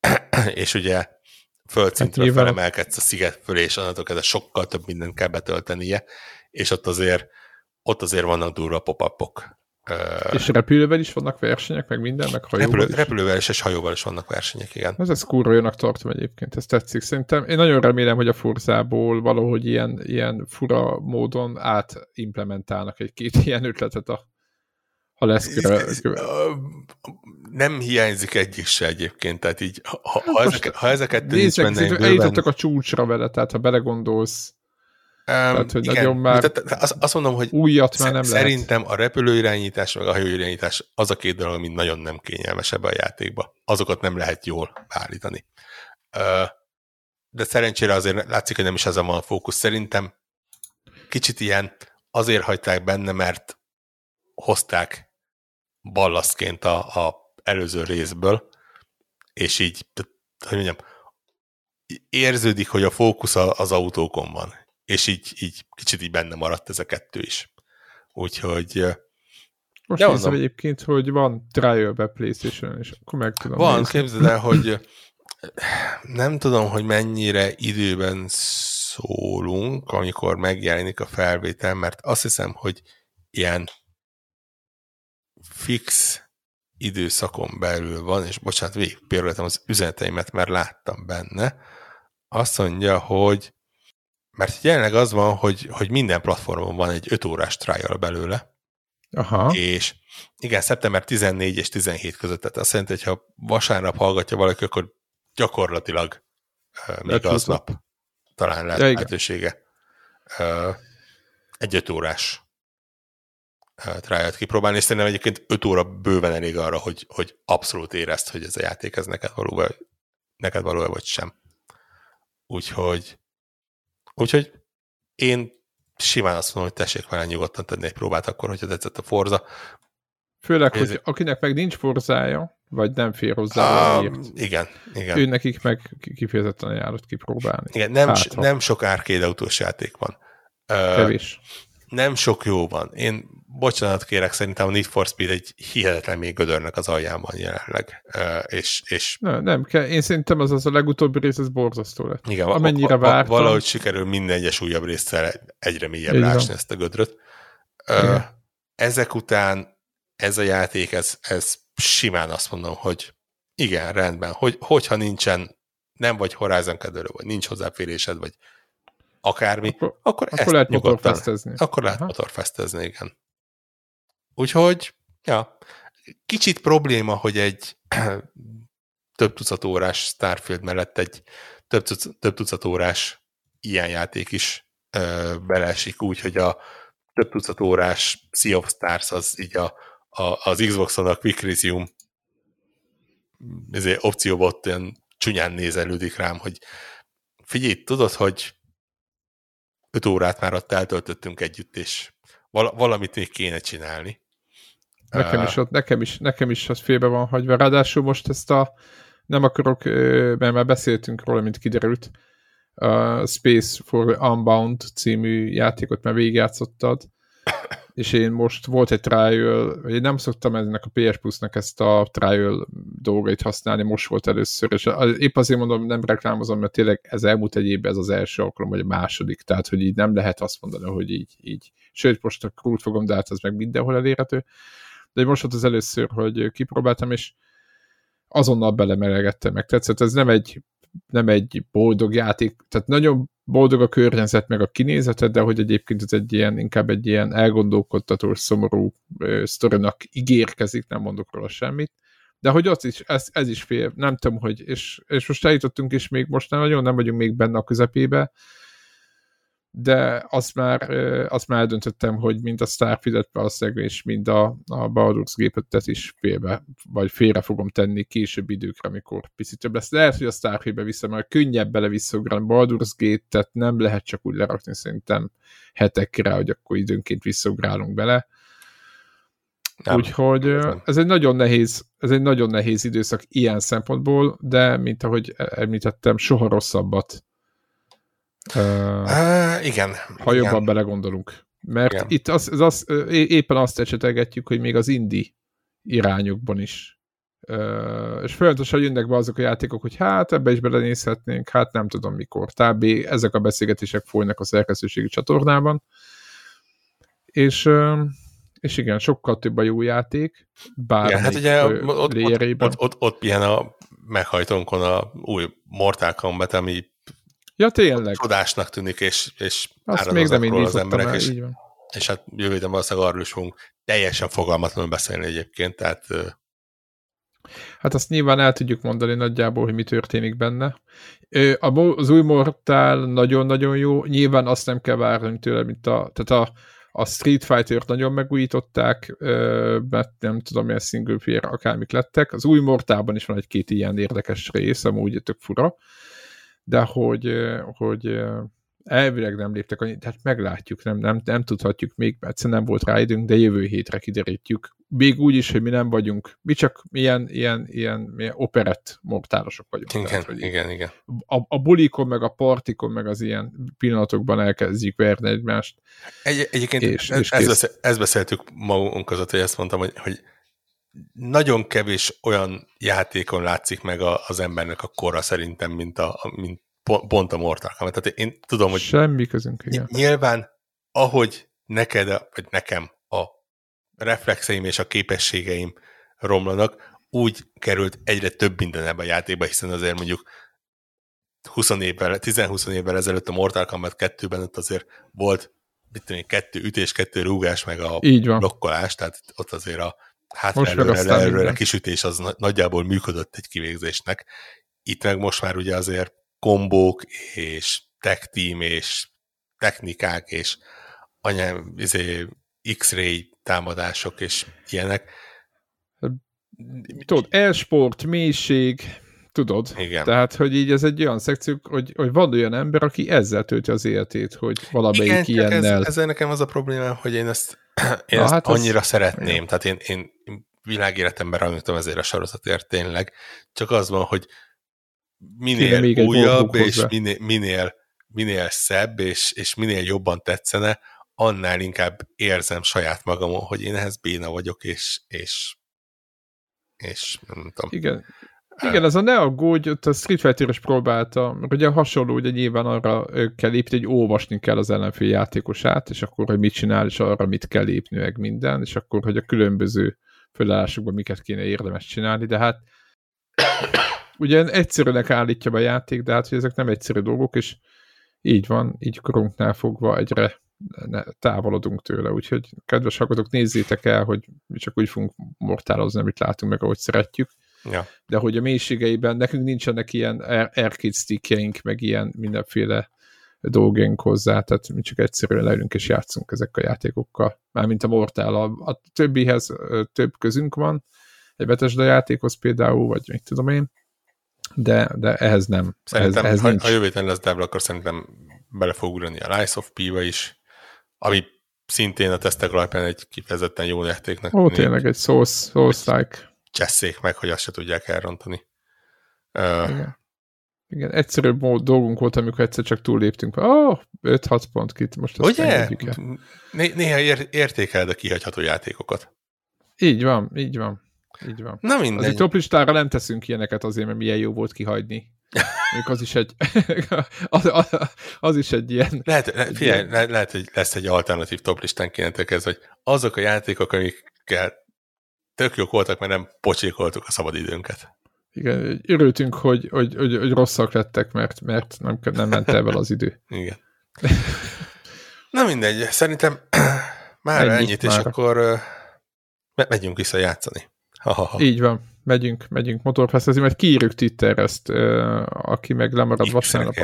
*clears throat* és ugye földszintről hát felemelkedsz a sziget fölé, és onnantól kezdve sokkal több mindent kell betöltenie, és ott azért, ott azért vannak durva pop-upok. És repülővel is vannak versenyek, meg minden, meg hajóval Repülő, is? Repülővel is, és hajóval is vannak versenyek, igen. Ez, ez kurva jónak tartom egyébként, ez tetszik. Szerintem én nagyon remélem, hogy a Forzából valahogy ilyen, ilyen fura módon átimplementálnak egy-két *laughs* ilyen ötletet a ha lesz köve. Nem hiányzik egyik se egyébként, tehát így, ha, ha, ezeket, ha ezeket nézzek, benne bőven... eljutottak a csúcsra vele, tehát ha belegondolsz, Um, tehát, hogy igen, nagyon már tehát, azt, azt mondom, hogy újat már nem szerintem lehet. a repülőirányítás meg a hajóirányítás az a két dolog, ami nagyon nem kényelmes ebbe a játékba. Azokat nem lehet jól beállítani. De szerencsére azért látszik, hogy nem is ez a fókusz. Szerintem kicsit ilyen azért hagyták benne, mert hozták ballaszként a, a előző részből, és így, hogy mondjam, érződik, hogy a fókusz az autókon van, és így, így kicsit így benne maradt ez a kettő is. Úgyhogy most ja, nézem egyébként, hogy van trial-be PlayStation, és akkor meg tudom Van, nézni. képzeld el, *laughs* hogy nem tudom, hogy mennyire időben szólunk, amikor megjelenik a felvétel, mert azt hiszem, hogy ilyen fix időszakon belül van, és bocsánat, végigpérültem az üzeneteimet, mert láttam benne, azt mondja, hogy mert jelenleg az van, hogy, hogy minden platformon van egy 5 órás trial belőle, Aha. és igen, szeptember 14 és 17 között, tehát azt jelenti, hogy ha vasárnap hallgatja valaki, akkor gyakorlatilag uh, még aznap talán lehet ja, lehetősége. Uh, egy 5 órás trial kipróbálni, és szerintem egyébként 5 óra bőven elég arra, hogy, hogy abszolút érezd, hogy ez a játék ez neked való, neked való vagy sem. Úgyhogy úgyhogy én simán azt mondom, hogy tessék vele nyugodtan tenni egy próbát akkor, hogyha tetszett a Forza. Főleg, hogy akinek meg nincs forzája, vagy nem fér hozzá um, Igen, igen. Ő nekik meg kifejezetten ajánlott kipróbálni. Igen, nem, nem sok árkéd autós játék van. Kevés. Uh, nem sok jó van. Én bocsánat kérek, szerintem a Need for Speed egy hihetetlen még gödörnek az alján van jelenleg. És, és... Ne, nem kell. Én szerintem az, az a legutóbbi rész, ez borzasztó lett. Igen, Amennyire vártam. Valahogy sikerül minden egyes újabb részsel egyre mélyebb lásni ezt a gödröt. Uh, ezek után ez a játék, ez, ez simán azt mondom, hogy igen, rendben, hogy, hogyha nincsen, nem vagy Horizon kedvelő, vagy nincs hozzáférésed, vagy akármi, akkor, akkor, akkor lehet motorfesztezni. Akkor lehet Aha. motorfesztezni, igen. Úgyhogy, ja, kicsit probléma, hogy egy *clears throat* több tucat órás Starfield mellett egy több, több tucat órás ilyen játék is ö, beleesik úgy, hogy a több tucat órás Sea of Stars az így a, a, az Xbox-on a Quick Resume ezért opcióban ott olyan csúnyán nézelődik rám, hogy figyelj, tudod, hogy öt órát már ott eltöltöttünk együtt, és val- valamit még kéne csinálni. Nekem is, ott, nekem is, nekem is az félbe van hagyva. Ráadásul most ezt a, nem akarok, mert már beszéltünk róla, mint kiderült, a Space for Unbound című játékot már végigjátszottad, *coughs* és én most volt egy trial, én nem szoktam ennek a PS Plus-nak ezt a trial dolgait használni, most volt először, és épp azért mondom, nem reklámozom, mert tényleg ez elmúlt egy évben ez az első alkalom, vagy a második, tehát hogy így nem lehet azt mondani, hogy így, így. sőt, most a krút fogom, de hát az meg mindenhol elérhető, de most volt az először, hogy kipróbáltam, és azonnal belemelegettem meg. Tetszett, ez nem egy, nem egy boldog játék, tehát nagyon boldog a környezet, meg a kinézetet, de hogy egyébként ez egy ilyen, inkább egy ilyen elgondolkodtató, szomorú uh, sztorinak ígérkezik, nem mondok róla semmit. De hogy ott is, ez, ez is fél, nem tudom, hogy, és, és most eljutottunk is még, most nem nagyon nem vagyunk még benne a közepébe, de azt már, azt már eldöntöttem, hogy mind a Starfield-et valószínűleg, és mind a, a Baldur's Gate-et is félbe, vagy félre fogom tenni később időkre, amikor picit több lesz. Lehet, hogy a Starfield-be vissza, mert könnyebb bele visszaugrani. Baldur's Gate-et nem lehet csak úgy lerakni szerintem hetekre, hogy akkor időnként visszaugrálunk bele. Nem. Úgyhogy ez egy nagyon nehéz, ez egy nagyon nehéz időszak ilyen szempontból, de mint ahogy említettem, soha rosszabbat Uh, igen. Ha igen. jobban belegondolunk. Mert igen. itt az, az, az, éppen azt ecsetelgetjük, hogy még az indi irányokban is. Uh, és folyamatosan jönnek be azok a játékok, hogy hát ebbe is belenézhetnénk, hát nem tudom mikor. Tábé ezek a beszélgetések folynak a szerkesztőségi csatornában. És, uh, és igen, sokkal több a jó játék, bár igen, hát ugye ott, ott, ott, ott, ott, ott ilyen a meghajtónkon a új Mortal Kombat, ami Ja, tényleg. Csodásnak tűnik, és, és Azt még nem az emberek, el, és, így van. és hát jövő héten valószínűleg arról is fogunk teljesen fogalmatlanul beszélni egyébként, tehát Hát azt nyilván el tudjuk mondani nagyjából, hogy mi történik benne. Az új Mortal nagyon-nagyon jó, nyilván azt nem kell várni tőle, mint a, tehát a, a Street Fighter-t nagyon megújították, mert nem tudom, milyen single player akármik lettek. Az új Mortálban is van egy-két ilyen érdekes rész, amúgy tök fura de hogy, hogy elvileg nem léptek annyit, tehát meglátjuk, nem, nem, nem tudhatjuk még, egyszerűen nem volt rá időnk, de jövő hétre kiderítjük. Még úgy is, hogy mi nem vagyunk, mi csak ilyen, ilyen, ilyen, ilyen operett mortálosok vagyunk. Igen, tehát, igen, igen. A, a bulikon, meg a partikon, meg az ilyen pillanatokban elkezdjük verni egymást. Egy, egyébként és, ez, és ezt, ezt beszéltük magunk között, hogy ezt mondtam, hogy, hogy nagyon kevés olyan játékon látszik meg a, az embernek a kora szerintem, mint, a, mint pont a Mortal Kombat. Tehát én tudom, hogy Semmi közünk, igen. Nyilván, ahogy neked, vagy nekem a reflexeim és a képességeim romlanak, úgy került egyre több minden ebbe a játékba, hiszen azért mondjuk 20 évvel, 10-20 évvel ezelőtt a Mortal Kombat 2-ben ott azért volt mit tudom, kettő ütés, kettő rúgás, meg a Így van. blokkolás, tehát ott azért a hátra előre, előre kisütés az nagyjából működött egy kivégzésnek. Itt meg most már ugye azért kombók és tech team és technikák és anyám, izé, X-ray támadások és ilyenek. Tudod, e-sport, mélység, tudod? Igen. Tehát, hogy így ez egy olyan szekció, hogy, hogy van olyan ember, aki ezzel tölti az életét, hogy valamelyik Igen, ilyennel. Ez, ezzel nekem az a probléma, hogy én ezt én Na, hát annyira az... szeretném, tehát én, én világéletemben rajongtam ezért a sorozatért tényleg, csak az van, hogy minél újabb, és minél, minél, minél szebb, és, és minél jobban tetszene, annál inkább érzem saját magamon, hogy én ehhez béna vagyok, és, és, és nem tudom. Igen, igen, ez a ne aggódj, ott a Street Fighter is próbálta, mert ugye hasonló, ugye nyilván arra kell lépni, hogy olvasni kell az ellenfél játékosát, és akkor, hogy mit csinál, és arra mit kell lépni, meg minden, és akkor, hogy a különböző fölállásokban miket kéne érdemes csinálni, de hát *coughs* ugye egyszerűnek állítja be a játék, de hát, hogy ezek nem egyszerű dolgok, és így van, így korunknál fogva egyre távolodunk tőle, úgyhogy kedves hallgatók, nézzétek el, hogy mi csak úgy fogunk mortálozni, amit látunk meg, ahogy szeretjük, Ja. De hogy a mélységeiben nekünk nincsenek ilyen arcade stickjeink, meg ilyen mindenféle dolgénk hozzá, tehát mi csak egyszerűen leülünk és játszunk ezek a játékokkal. Mármint a Mortal, a, a többihez több közünk van, egy Bethesda játékhoz például, vagy mit tudom én, de, de ehhez nem. Szerintem, ehhez, ehhez ha, nincs. ha jövő lesz Devla, akkor szerintem bele fog ugrani a Lies of P-ba is, ami szintén a tesztek alapján egy kifejezetten jó játéknak. Ó, tényleg egy Souls-like. Csesszék meg, hogy azt se tudják elrontani. Uh, Igen. Igen, egyszerűbb dolgunk volt, amikor egyszer csak túlléptünk. Oh, 5-6 pont kit, most azt Ugye? Né- néha ér- értékeled a kihagyható játékokat. Így van, így van. Így van. Na mindegy. Azért top listára nem teszünk ilyeneket azért, mert milyen jó volt kihagyni. Még az is egy, *laughs* az, az, az, is egy ilyen... Lehet, le, figyelj, ilyen... Le, lehet, hogy lesz egy alternatív top listán kénetek ez, hogy azok a játékok, amikkel tök jók voltak, mert nem pocsékoltuk a szabadidőnket. Igen, örültünk, hogy, hogy, hogy, hogy rosszak lettek, mert, mert nem, nem ment el az idő. Igen. Na mindegy, szerintem már Ennyi, ennyit, már. és akkor uh, megyünk vissza játszani. Ha, ha, ha. Így van, megyünk, megyünk motorfesztezni, mert kiírjuk Twitter ezt, uh, aki meg lemarad vasárnap.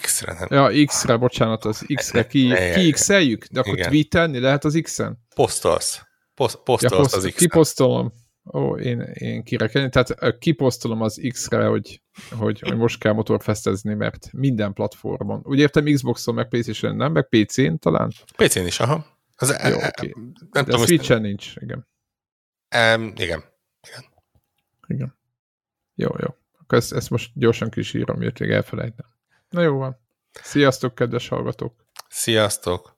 X-re, nem. Ja, X-re, bocsánat, az X-re ki, ki X-eljük, de akkor tweetelni lehet az X-en? Posztolsz. Post, posztolsz ja, poszt, az X-en. Kiposztolom. Ó, én, én kirekedni. Tehát kiposztolom az X-re, hogy, hogy, hogy most kell motorfesztezni, mert minden platformon. Úgy értem Xboxon, meg playstation nem, meg PC-n talán? PC-n is, aha. Az, Jó, e, okay. nem De tudom, Switch-en nincs, igen. Um, igen. Igen. Igen. Jó, jó. Akkor ezt, ezt most gyorsan kísírom, miért még elfelejtem. Na jó van. Sziasztok, kedves hallgatók! Sziasztok!